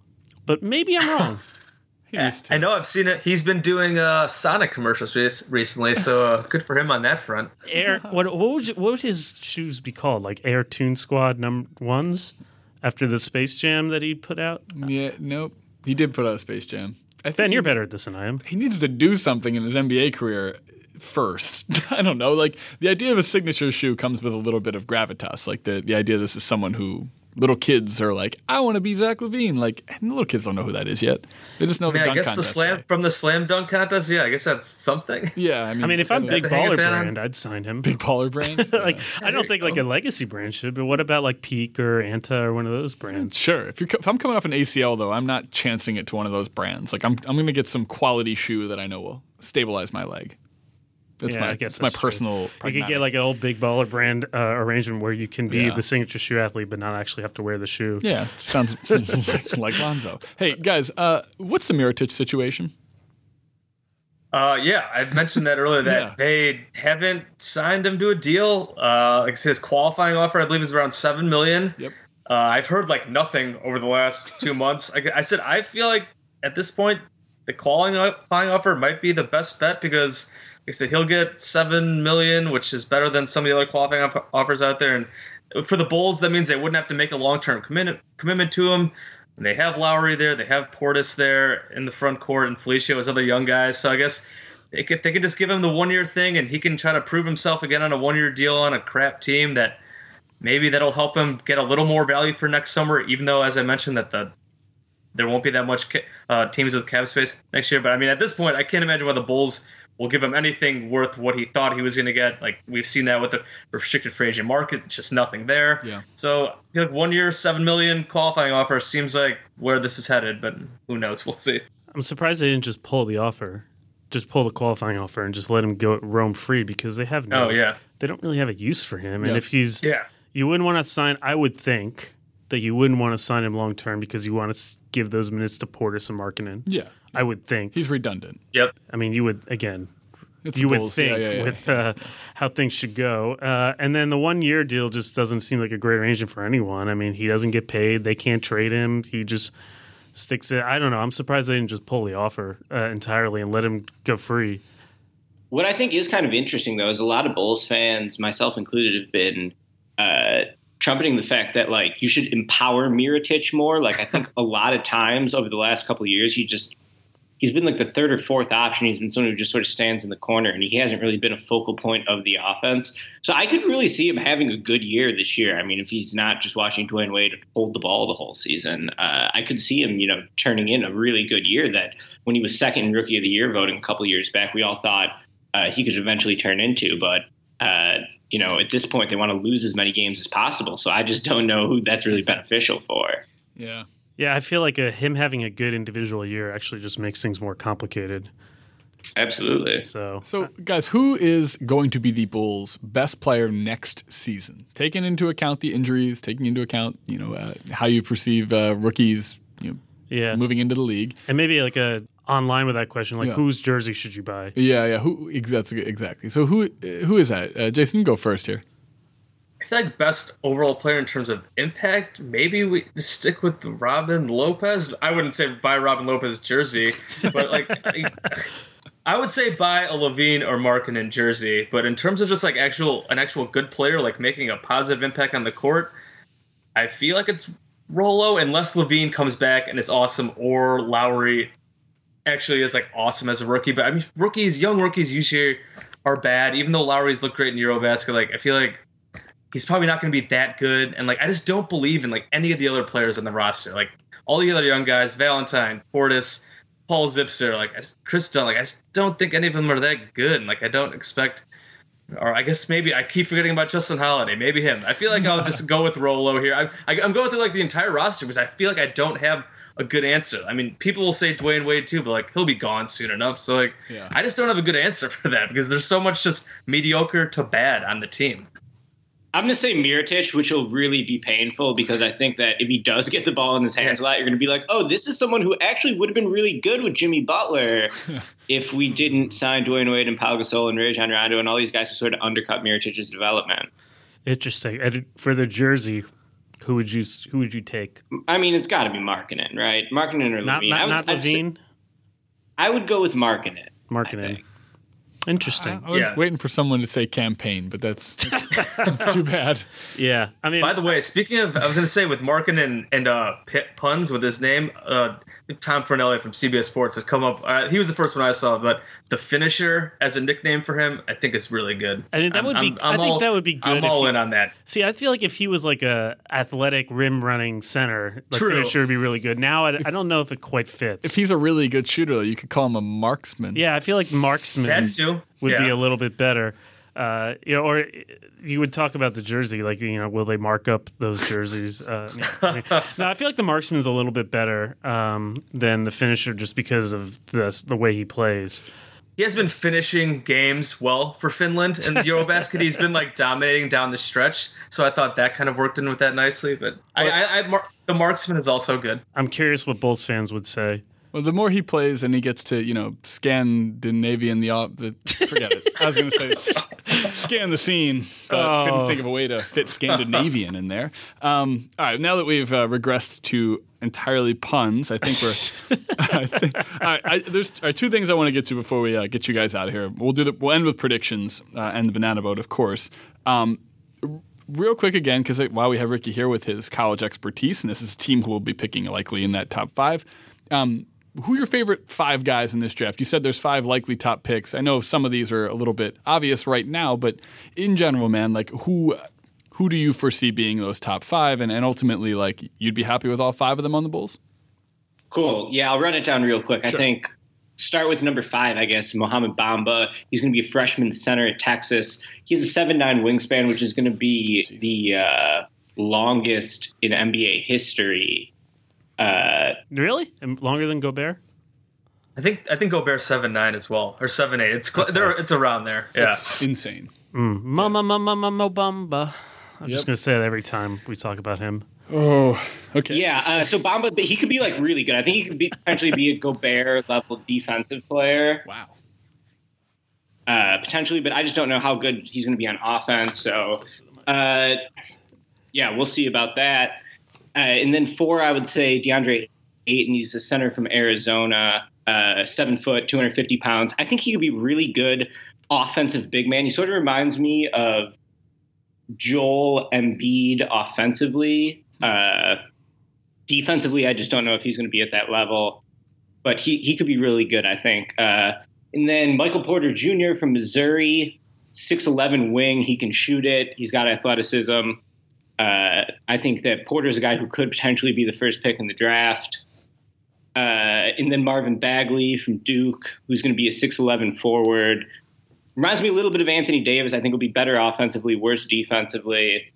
but maybe I'm wrong. he I know I've seen it. He's been doing uh, Sonic commercials rec- recently, so uh, good for him on that front. Air what what would you, what would his shoes be called? Like Air Tune Squad number ones after the Space Jam that he put out. Yeah, nope. He did put out Space Jam. I think Ben, he, you're better at this than I am. he needs to do something in his NBA career first. I don't know. Like the idea of a signature shoe comes with a little bit of gravitas. Like the the idea this is someone who little kids are like, I want to be Zach LaVine. Like and little kids don't know who that is yet. They just know I mean, the I dunk guess the slam guy. from the slam dunk contest. Yeah, I guess that's something. Yeah, I mean, I mean, if I'm so- Big that's Baller his on. brand, I'd sign him. big baller brand. like I don't think like a legacy brand should, but what about like Peak or Anta or one of those brands? Sure. If you're if I'm coming off an ACL though, I'm not chancing it to one of those brands. Like I'm I'm going to get some quality shoe that I know will stabilize my leg. That's Yeah, my I guess that's my that's true. personal. You could get like an old Big Baller brand uh, arrangement where you can be Yeah. the signature shoe athlete, but not actually have to wear the shoe. yeah, sounds like, like Lonzo. Hey guys, uh, what's the Mirotic situation? Uh, yeah, I mentioned that earlier that Yeah. they haven't signed him to a deal. Uh, like I said, his qualifying offer, I believe, is around seven million. Yep. Uh, I've heard like nothing over the last two months. I, I said I feel like at this point the qualifying offer might be the best bet because, like I said, he'll get seven million, which is better than some of the other qualifying off- offers out there. And for the Bulls, that means they wouldn't have to make a long-term commitment commitment to him. And they have Lauri there, they have Portis there in the front court, and Felicio as other young guys. So I guess could, they could just give him the one-year thing, and he can try to prove himself again on a one-year deal on a crap team that maybe that'll help him get a little more value for next summer. Even though, as I mentioned, that the there won't be that much uh, teams with cap space next year. But I mean, at this point, I can't imagine why the Bulls will give him anything worth what he thought he was going to get. Like we've seen that with the restricted free agent market, it's just nothing there. Yeah. So like one year, seven million qualifying offer seems like where this is headed, but who knows? We'll see. I'm surprised they didn't just pull the offer, just pull the qualifying offer and just let him go roam free because they have no. Oh yeah, They don't really have a use for him, and Yeah. if he's yeah. you wouldn't want to sign. I would think that you wouldn't want to sign him long term because you want to give those minutes to Portis and Markkanen. Yeah, I would think. he's redundant. Yep. I mean, you would again. It's you the would think Yeah, yeah, yeah. with uh, how things should go, uh, and then the one year deal just doesn't seem like a great arrangement for anyone. I mean, he doesn't get paid; they can't trade him. He just sticks it. I don't know. I'm surprised they didn't just pull the offer uh, entirely and let him go free. What I think is kind of interesting, though, is a lot of Bulls fans, myself included, have been uh, trumpeting the fact that like you should empower Mirotic more. Like I think a lot of times over the last couple of years, he just he's been like the third or fourth option. He's been someone who just sort of stands in the corner, and he hasn't really been a focal point of the offense. So I could really see him having a good year this year. I mean, if he's not just watching Dwyane Wade hold the ball the whole season, uh, I could see him, you know, turning in a really good year. That when he was second Rookie of the Year voting a couple years back, we all thought uh, he could eventually turn into. But uh, you know, at this point, they want to lose as many games as possible. So I just don't know who that's really beneficial for. Yeah. Yeah, I feel like a, him having a good individual year actually just makes things more complicated. Absolutely. So, So, guys, who is going to be the Bulls' best player next season? Taking into account the injuries, taking into account you know uh, how you perceive uh, rookies, you know, yeah, moving into the league. and maybe like a online with that question, like Yeah. whose jersey should you buy? Yeah, yeah. Who exactly? Exactly. So, who who is that? Uh, Jason, go first here. Feel like best overall player in terms of impact. Maybe we stick with Robin Lopez. I wouldn't say buy Robin Lopez jersey, but like I, I would say buy a LaVine or Markkanen jersey. But in terms of just like actual an actual good player, like making a positive impact on the court, I feel like it's Rolo unless LaVine comes back and is awesome, or Lauri actually is like awesome as a rookie. But I mean, rookies, young rookies usually are bad. Even though Lauri's look great in Eurobasket, like I feel like he's probably not going to be that good. And like I just don't believe in like any of the other players on the roster. Like all the other young guys, Valentine, Portis, Paul Zipser, like I just, Kris Dunn, like I just don't think any of them are that good. And like I don't expect. Or I guess maybe I keep forgetting about Justin Holiday. Maybe him. I feel like I'll just go with Rolo here. I, I, I'm going through like the entire roster because I feel like I don't have a good answer. I mean, people will say Dwyane Wade too, but like he'll be gone soon enough. So like, Yeah. I just don't have a good answer for that because there's so much just mediocre to bad on the team. I'm going to say Mirotic, which will really be painful because I think that if he does get the ball in his hands a lot, you're going to be like, oh, this is someone who actually would have been really good with Jimmy Butler if we didn't sign Dwyane Wade and Pau Gasol and Rajon Rondo and all these guys who sort of undercut Mirotic's development. Interesting. And for the jersey, who would you who would you take? I mean, it's got to be Markkanen, right? Markkanen or LaVine. I not, would, not Levine. I would go with Markkanen. I think. Interesting. I was Yeah. waiting for someone to say Cam Payne, but that's, that's too bad. yeah. I mean, By the way, speaking of, I was going to say with Markin and and uh, Pitt puns with his name, uh, Tom Fornelli from CBS Sports has come up. Uh, he was the first one I saw, but the finisher as a nickname for him, I think is really good. I mean, that I'm- would be- I'm- I I'm think all- that would be good I'm all you- in on that. see, I feel like if he was like a athletic rim running center, the True. finisher would be really good. Now, I, I don't know if it quite fits. If he's a really good shooter, you could call him a marksman. yeah, I feel like marksman That too would be a little bit better. Uh, you know, or you would talk about the jersey, like you know, will they mark up those jerseys? Uh, yeah. no, I feel like the marksman's a little bit better um, than the finisher, just because of the the way he plays. He has been finishing games well for Finland in the Eurobasket. He's been like dominating down the stretch, so I thought that kind of worked in with that nicely. But I, I, I the marksman is also good. I'm curious what Bulls fans would say. Well, the more he plays and he gets to, you know, Scandinavian the, op- the forget it. I was going to say s- scan the scene, but Oh. couldn't think of a way to fit Scandinavian in there. Um, all right, now that we've uh, regressed to entirely puns, I think we're. I think, I, there's two things I want to get to before we uh, get you guys out of here. We'll do the, we'll end with predictions uh, and the banana boat, of course. Um, real quick again, because while we have Ricky here with his college expertise, and this is a team who will be picking likely in that top five. Um, who are your favorite five guys in this draft? You said there's five likely top picks. I know some of these are a little bit obvious right now, but in general, man, like who who do you foresee being those top five? And, and ultimately, like you'd be happy with all five of them on the Bulls? Cool. Yeah, I'll run it down real quick. I think start with number five, I guess, Mohamed Bamba. He's going to be a freshman center at Texas. He has a seven nine wingspan, which is going to be the uh, longest in NBA history. Uh, Really? And longer than Gobert? I think I think Gobert seven nine as well or seven eight. It's cl- there. It's around there. Yeah. It's insane. Mama, mama, mama, bamba. I'm Yep. just gonna say that every time we talk about him. Oh, okay. yeah, uh, so Bamba, but he could be like really good. I think he could be potentially be a Gobert level defensive player. Wow. uh, potentially, but I just don't know how good he's going to be on offense. So, uh, yeah, we'll see about that. Uh, and then four, I would say DeAndre Ayton. He's a center from Arizona, uh, seven foot, 250 pounds. I think he could be really good offensive big man. He sort of reminds me of Joel Embiid offensively. Uh, defensively, I just don't know if he's going to be at that level, but he, he could be really good, I think. Uh, and then Michael Porter Jr. from Missouri, 6'11 wing. He can shoot it. He's got athleticism. Uh, I think that Porter's a guy who could potentially be the first pick in the draft. Uh, and then Marvin Bagley from Duke, who's going to be a 6'11 forward. Reminds me a little bit of Anthony Davis. I think will be better offensively, worse defensively.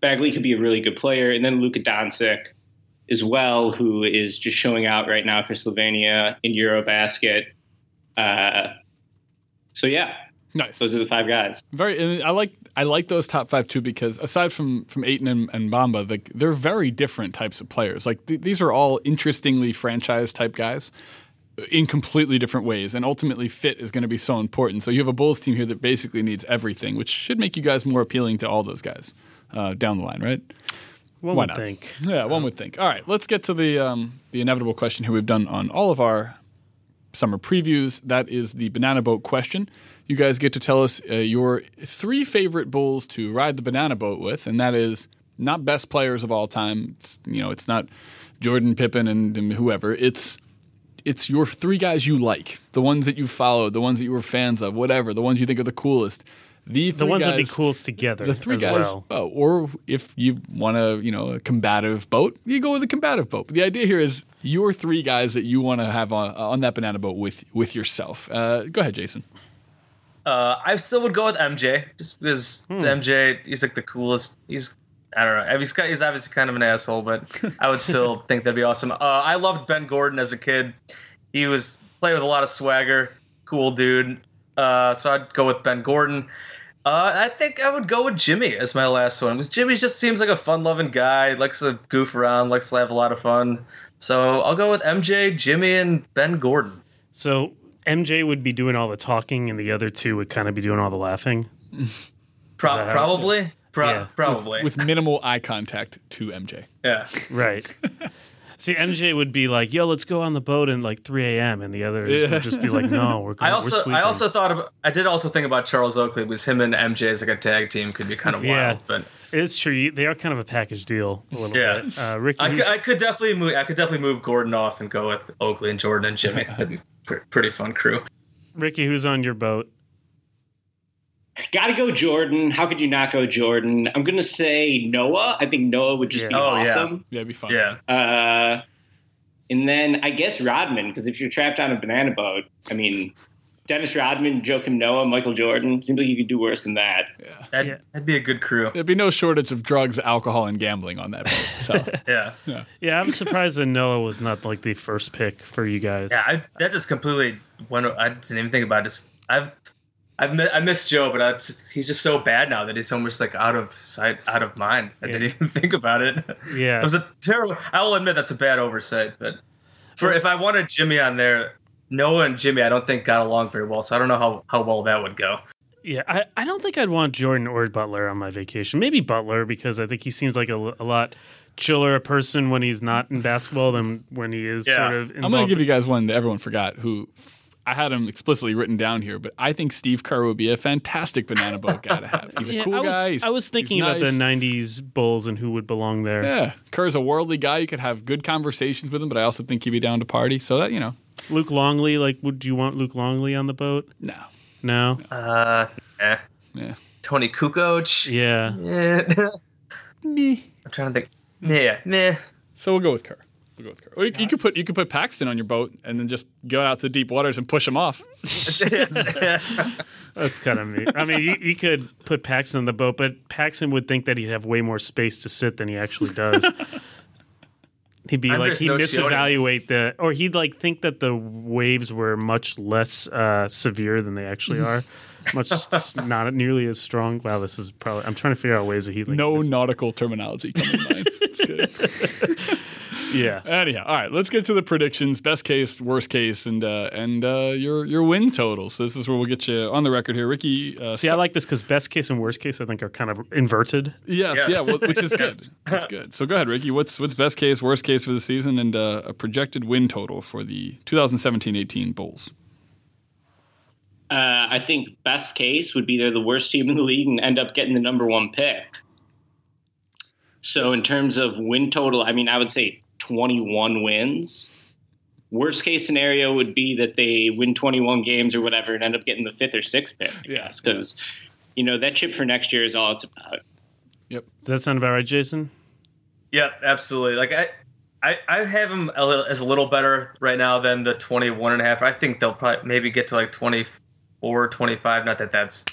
Bagley could be a really good player. And then Luka Doncic, as well, who is just showing out right now for Slovenia in Eurobasket. Uh, so yeah, Nice. those are the five guys. Very, and I like I like those top five too because aside from from Ayton and, and Bamba, like they're very different types of players. Like th- these are all interestingly franchise type guys in completely different ways, and ultimately fit is going to be so important. So you have a Bulls team here that basically needs everything, which should make you guys more appealing to all those guys uh, down the line, right? One Why would not? think. Yeah, one would think. All right, let's get to the um, the inevitable question here we've done on all of our summer previews. That is the banana boat question. You guys get to tell us uh, your three favorite bulls to ride the banana boat with, and that is not best players of all time. It's, you know, it's not Jordan, Pippen, and, and whoever. It's it's your three guys you like, the ones that you followed, the ones that you were fans of, whatever, the ones you think are the coolest. The, The ones guys, that'd be coolest together the three guys, well. oh, or if you want a you know a combative boat, you go with a combative boat. But the idea here is your three guys that you want to have on, on that banana boat with with yourself. Uh, go ahead, Jason. Uh, I still would go with MJ just because it's MJ. He's like the coolest. He's I don't know. He's he's obviously kind of an asshole, but I would still think that'd be awesome. Uh, I loved Ben Gordon as a kid. He was played with a lot of swagger, cool dude. Uh, so I'd go with Ben Gordon. Uh, I think I would go with Jimmy as my last one because Jimmy just seems like a fun-loving guy. Likes to goof around, likes to have a lot of fun. So I'll go with MJ, Jimmy, and Ben Gordon. So MJ would be doing all the talking, and the other two would kind of be doing all the laughing. Pro- probably, Pro- Yeah. probably, With minimal eye contact to MJ. yeah. Right. See, MJ would be like, "Yo, let's go on the boat at like 3 a.m.," and the others Yeah. would just be like, "No, we're going. I we're also sleeping." I also thought of I did also think about Charles Oakley was him and MJ as like a tag team could be kind of Yeah. wild, but it's true. They are kind of a package deal a little Yeah. bit. Uh, Ricky, I could, I could definitely move I could definitely move Gordon off and go with Oakley and Jordan and Jimmy. That'd be pre- pretty fun crew. Ricky, who's on your boat? Got to go Jordan. How could you not go Jordan? I'm going to say Noah. I think Noah would just Yeah. be Oh, awesome. Yeah, it'd be fun. Yeah, Uh, and then I guess Rodman, because if you're trapped on a banana boat, I mean, Dennis Rodman, Joakim Noah, Michael Jordan, seems like you could do worse than that. that'd, Yeah. that'd be a good crew. There'd be no shortage of drugs, alcohol, and gambling on that boat. So Yeah, Yeah, I'm surprised that Noah was not like the first pick for you guys. yeah. I, that just completely went. I didn't even think about it. Just I've. I've I miss Joe, but I just, he's just so bad now that he's almost like out of sight, out of mind. I didn't even think about it. Yeah. It was a terrible. I will admit that's a bad oversight, but for if I wanted Jimmy on there, Noah and Jimmy, I don't think got along very well. So I don't know how, how well that would go. Yeah, I, I don't think I'd want Jordan or Butler on my vacation. Maybe Butler because I think he seems like a, a lot chiller a person when he's not in basketball than when he is Yeah. sort of involved. I'm going to give you guys one that everyone forgot who I had him explicitly written down here, but I think Steve Kerr would be a fantastic banana boat guy to have. He's a cool I was, guy. He's- I was thinking he's about the '90s Bulls and who would belong there. Yeah, Kerr's a worldly guy. You could have good conversations with him, but I also think he'd be down to party. So that you know, Luke Longley, like, would you want Luke Longley on the boat? no, No. Uh, eh. yeah, Toni Kukoc. Yeah. Yeah. me. I'm trying to think. Yeah, meh. So we'll go with Kerr. We'll go with Kerr. Or you, you could put you could put Paxson on your boat and then just go out to deep waters and push him off. That's kind of neat. I mean, you, you could put Paxson on the boat, but Paxson would think that he'd have way more space to sit than he actually does. He'd be I'm like he'd no misevaluate the, or he'd like think that the waves were much less uh, severe than they actually are, much not nearly as strong. Wow, this is probably. I'm trying to figure out ways that he like. No mis- nautical terminology coming to mind. It's good. yeah. Anyhow, all right, let's get to the predictions. Best case, worst case, and uh, and uh, your your win total. So this is where we'll get you on the record here, Ricky. Uh, See, I like this because best case and worst case, I think, are kind of inverted. Yes, Yes. yeah, well, which is good. Yes. That's good. So go ahead, Ricky. What's what's best case, worst case for the season, and uh, a projected win total for the 2017-18 Bulls? Uh, I think best case would be they're the worst team in the league and end up getting the number one pick. So in terms of win total, I mean, I would say 21 wins. Worst case scenario would be that they win 21 games or whatever and end up getting the fifth or sixth pick. Yeah. because you know that chip for next year is all it's about. Yep. Does that sound about right, Jason? Yep, absolutely. Like I, I, I have them a little, as a little better right now than the 21 and a half. I think they'll probably maybe get to like 24, 25. Not that that's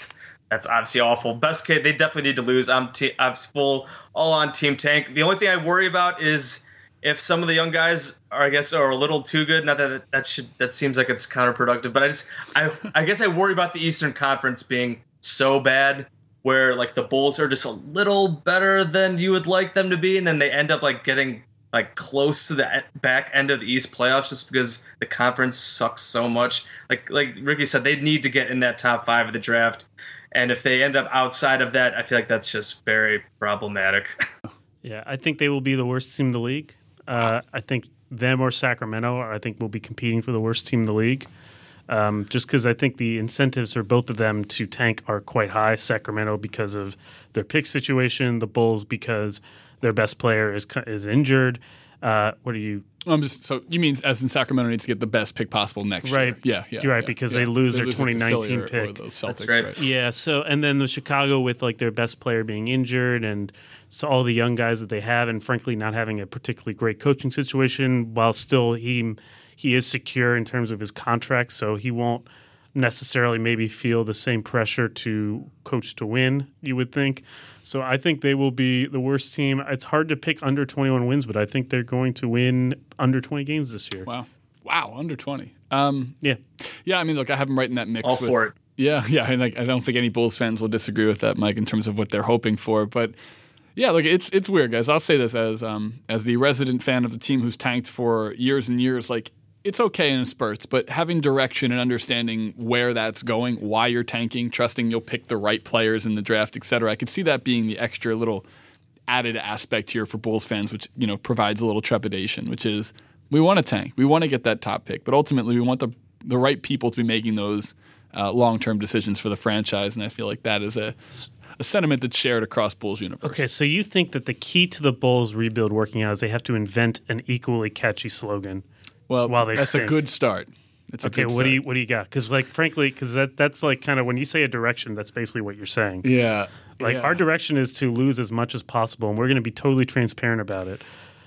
that's obviously awful. Best case, they definitely need to lose. I'm te- I'm full all on Team Tank. The only thing I worry about is if some of the young guys are, I guess, are a little too good. Not that that should that seems like it's counterproductive, but I just I I guess I worry about the Eastern Conference being so bad where like the Bulls are just a little better than you would like them to be, and then they end up like getting like close to the back end of the East playoffs just because the conference sucks so much. Like like Ricky said, they need to get in that top five of the draft. And if they end up outside of that, I feel like that's just very problematic. Yeah, I think they will be the worst team in the league. Uh, I think them or Sacramento, I think, will be competing for the worst team in the league. Um, just because I think the incentives for both of them to tank are quite high. Sacramento because of their pick situation, the Bulls because their best player is is injured. Uh, what are you? I'm just so you mean as in Sacramento needs to get the best pick possible next year. Right. year? Yeah, yeah, You're right, yeah, because yeah. they lose their it 2019 Philly or- or pick. the Celtics, right. right? Yeah. So and then the Chicago with like their best player being injured and so all the young guys that they have, and frankly not having a particularly great coaching situation, while still he he is secure in terms of his contract, so he won't necessarily maybe feel the same pressure to coach to win. You would think. So I think they will be the worst team. It's hard to pick under 21 wins, but I think they're going to win under 20 games this year. Wow, wow, under twenty. Um, Yeah. yeah, I mean, look, I have them right in that mix. All with, for it. Yeah, yeah, and like I don't think any Bulls fans will disagree with that, Mike, in terms of what they're hoping for. But yeah, look, it's it's weird, guys. I'll say this as um as the resident fan of the team who's tanked for years and years, like it's okay in spurts, but having direction and understanding where that's going, why you're tanking, trusting you'll pick the right players in the draft, et cetera. I could see that being the extra little added aspect here for Bulls fans, which you know provides a little trepidation, which is we want to tank, we want to get that top pick, but ultimately we want the the right people to be making those uh, long term decisions for the franchise, and I feel like that is a a sentiment that's shared across Bulls universe. Okay, so you think that the key to the Bulls rebuild working out is they have to invent an equally catchy slogan. Well, while they that's stink. a good start. It's a Okay, good what do you what do you got? Because like frankly, because that that's like kind of when you say a direction, that's basically what you're saying. Yeah, Like yeah. our direction is to lose as much as possible, and we're going to be totally transparent about it.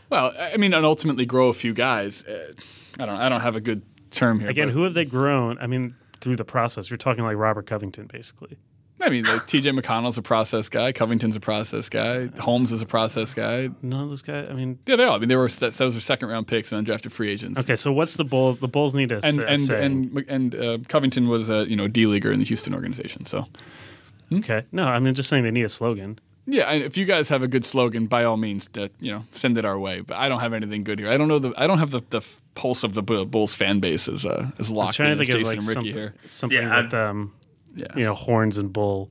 Well, I mean, and ultimately grow a few guys. Uh, I don't. I don't have a good term here. Again, who have they grown? I mean, through the process, you're talking like Robert Covington, basically. I mean, like T.J. McConnell's a process guy. Covington's a process guy. Holmes is a process guy. None of those guys. I mean, Yeah, they all. I mean, they were those were second round picks and undrafted free agents. okay. So what's the Bulls? The Bulls need to and say, and say. and and uh, Covington was a you know D leaguer in the Houston organization. So okay. No, I mean just saying they need a slogan. yeah, and if you guys have a good slogan, by all means, uh, you know, send it our way. But I don't have anything good here. I don't know the I don't have the, the pulse of the Bulls fan base as uh, as I'm trying in to as think Jason of like and Ricky something, here. something Yeah, with um, Yeah. you know, horns and bull.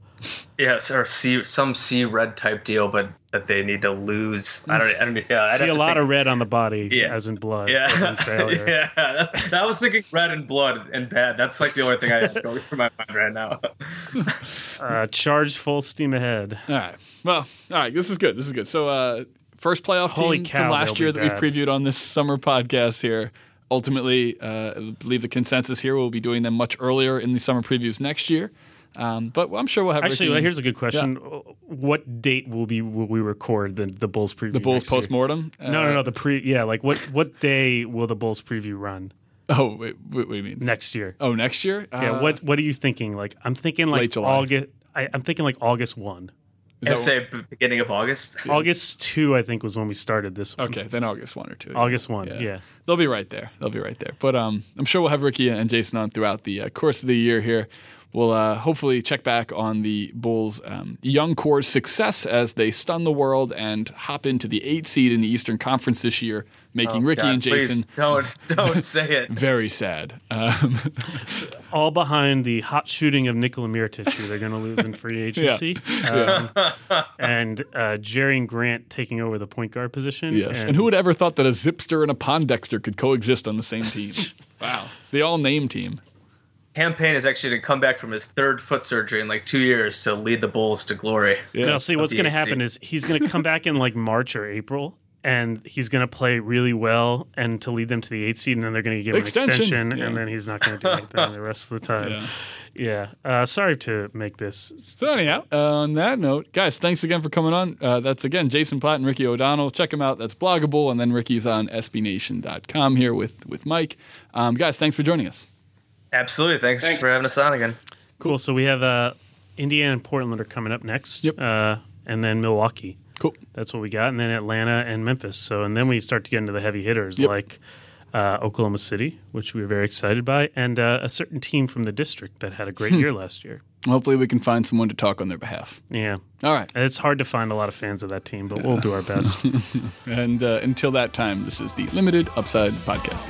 Yes, or C some C red type deal, but that they need to lose. I don't. I don't. Yeah, I'd See have a lot think- of red on the body, Yeah. as in blood, as in Yeah, failure. yeah. I was thinking red and blood and bad. That's like the only thing I have going through my mind right now. Uh, charged full steam ahead. All right. Well, all right. This is good. This is good. So, uh, first playoff Holy team cow, from last year be that we've previewed on this summer podcast here. Ultimately, uh, I believe the consensus here will be doing them much earlier in the summer previews next year. Um, but I'm sure we'll have Actually, well, here's a good question. What date will be will we record the the Bulls preview? the Bulls postmortem. No, no, no. The pre. Yeah, like what what day will the Bulls preview run Oh, wait, what, do you mean? next year? Oh, next year? Yeah. Uh, what what are you thinking? Like I'm thinking like. August. I, I'm thinking like August one. Is I say beginning of August. August two, I think, was when we started this. one. Okay, then August one or two. August one. Yeah. They'll be right there. They'll be right there. But um, I'm sure we'll have Ricky and Jason on throughout the uh, course of the year here. We'll uh, hopefully check back on the Bulls' um, young core's success as they stun the world and hop into the eight seed in the Eastern Conference this year, making Ricky Oh, God, and Jason don't don't say it. very sad. Um, All behind the hot shooting of Nikola Mirotic, who they're going to lose in free agency, um, and uh, Jerian Grant taking over the point guard position. yes. And, who would ever thought that a Zipster and a Pondexter could coexist on the same team? wow. The all name team. Cam Payne is actually to come back from his third foot surgery in like two years to lead the Bulls to glory. Yeah. Now, see, what's going to happen is he's going to come back in like March or April, and he's going to play really well and to lead them to the eight seed, and then they're going to give him an extension, yeah. and then he's not going to do anything the rest of the time. Yeah. Yeah. Uh, sorry to make this. So anyhow, uh, on that note, guys, thanks again for coming on. Uh, that's again Jason Patt and Ricky O'Donnell. Check them out. That's Blog a Bull, and then Ricky's on SBNation.com here with with Mike. Um, guys, thanks for joining us. Absolutely. Thanks, Thanks. for having us on again. Cool. So we have uh, Indiana and Portland are coming up next. Yep. Uh, and then Milwaukee. Cool. That's what we got. And then Atlanta and Memphis. So, and then we start to get into the heavy hitters Yep. like uh, Oklahoma City, which we were very excited by, and uh, a certain team from the district that had a great year last year. Hopefully, we can find someone to talk on their behalf. Yeah. All right. It's hard to find a lot of fans of that team, but we'll do our best. And uh, until that time, this is the Limited Upside Podcast.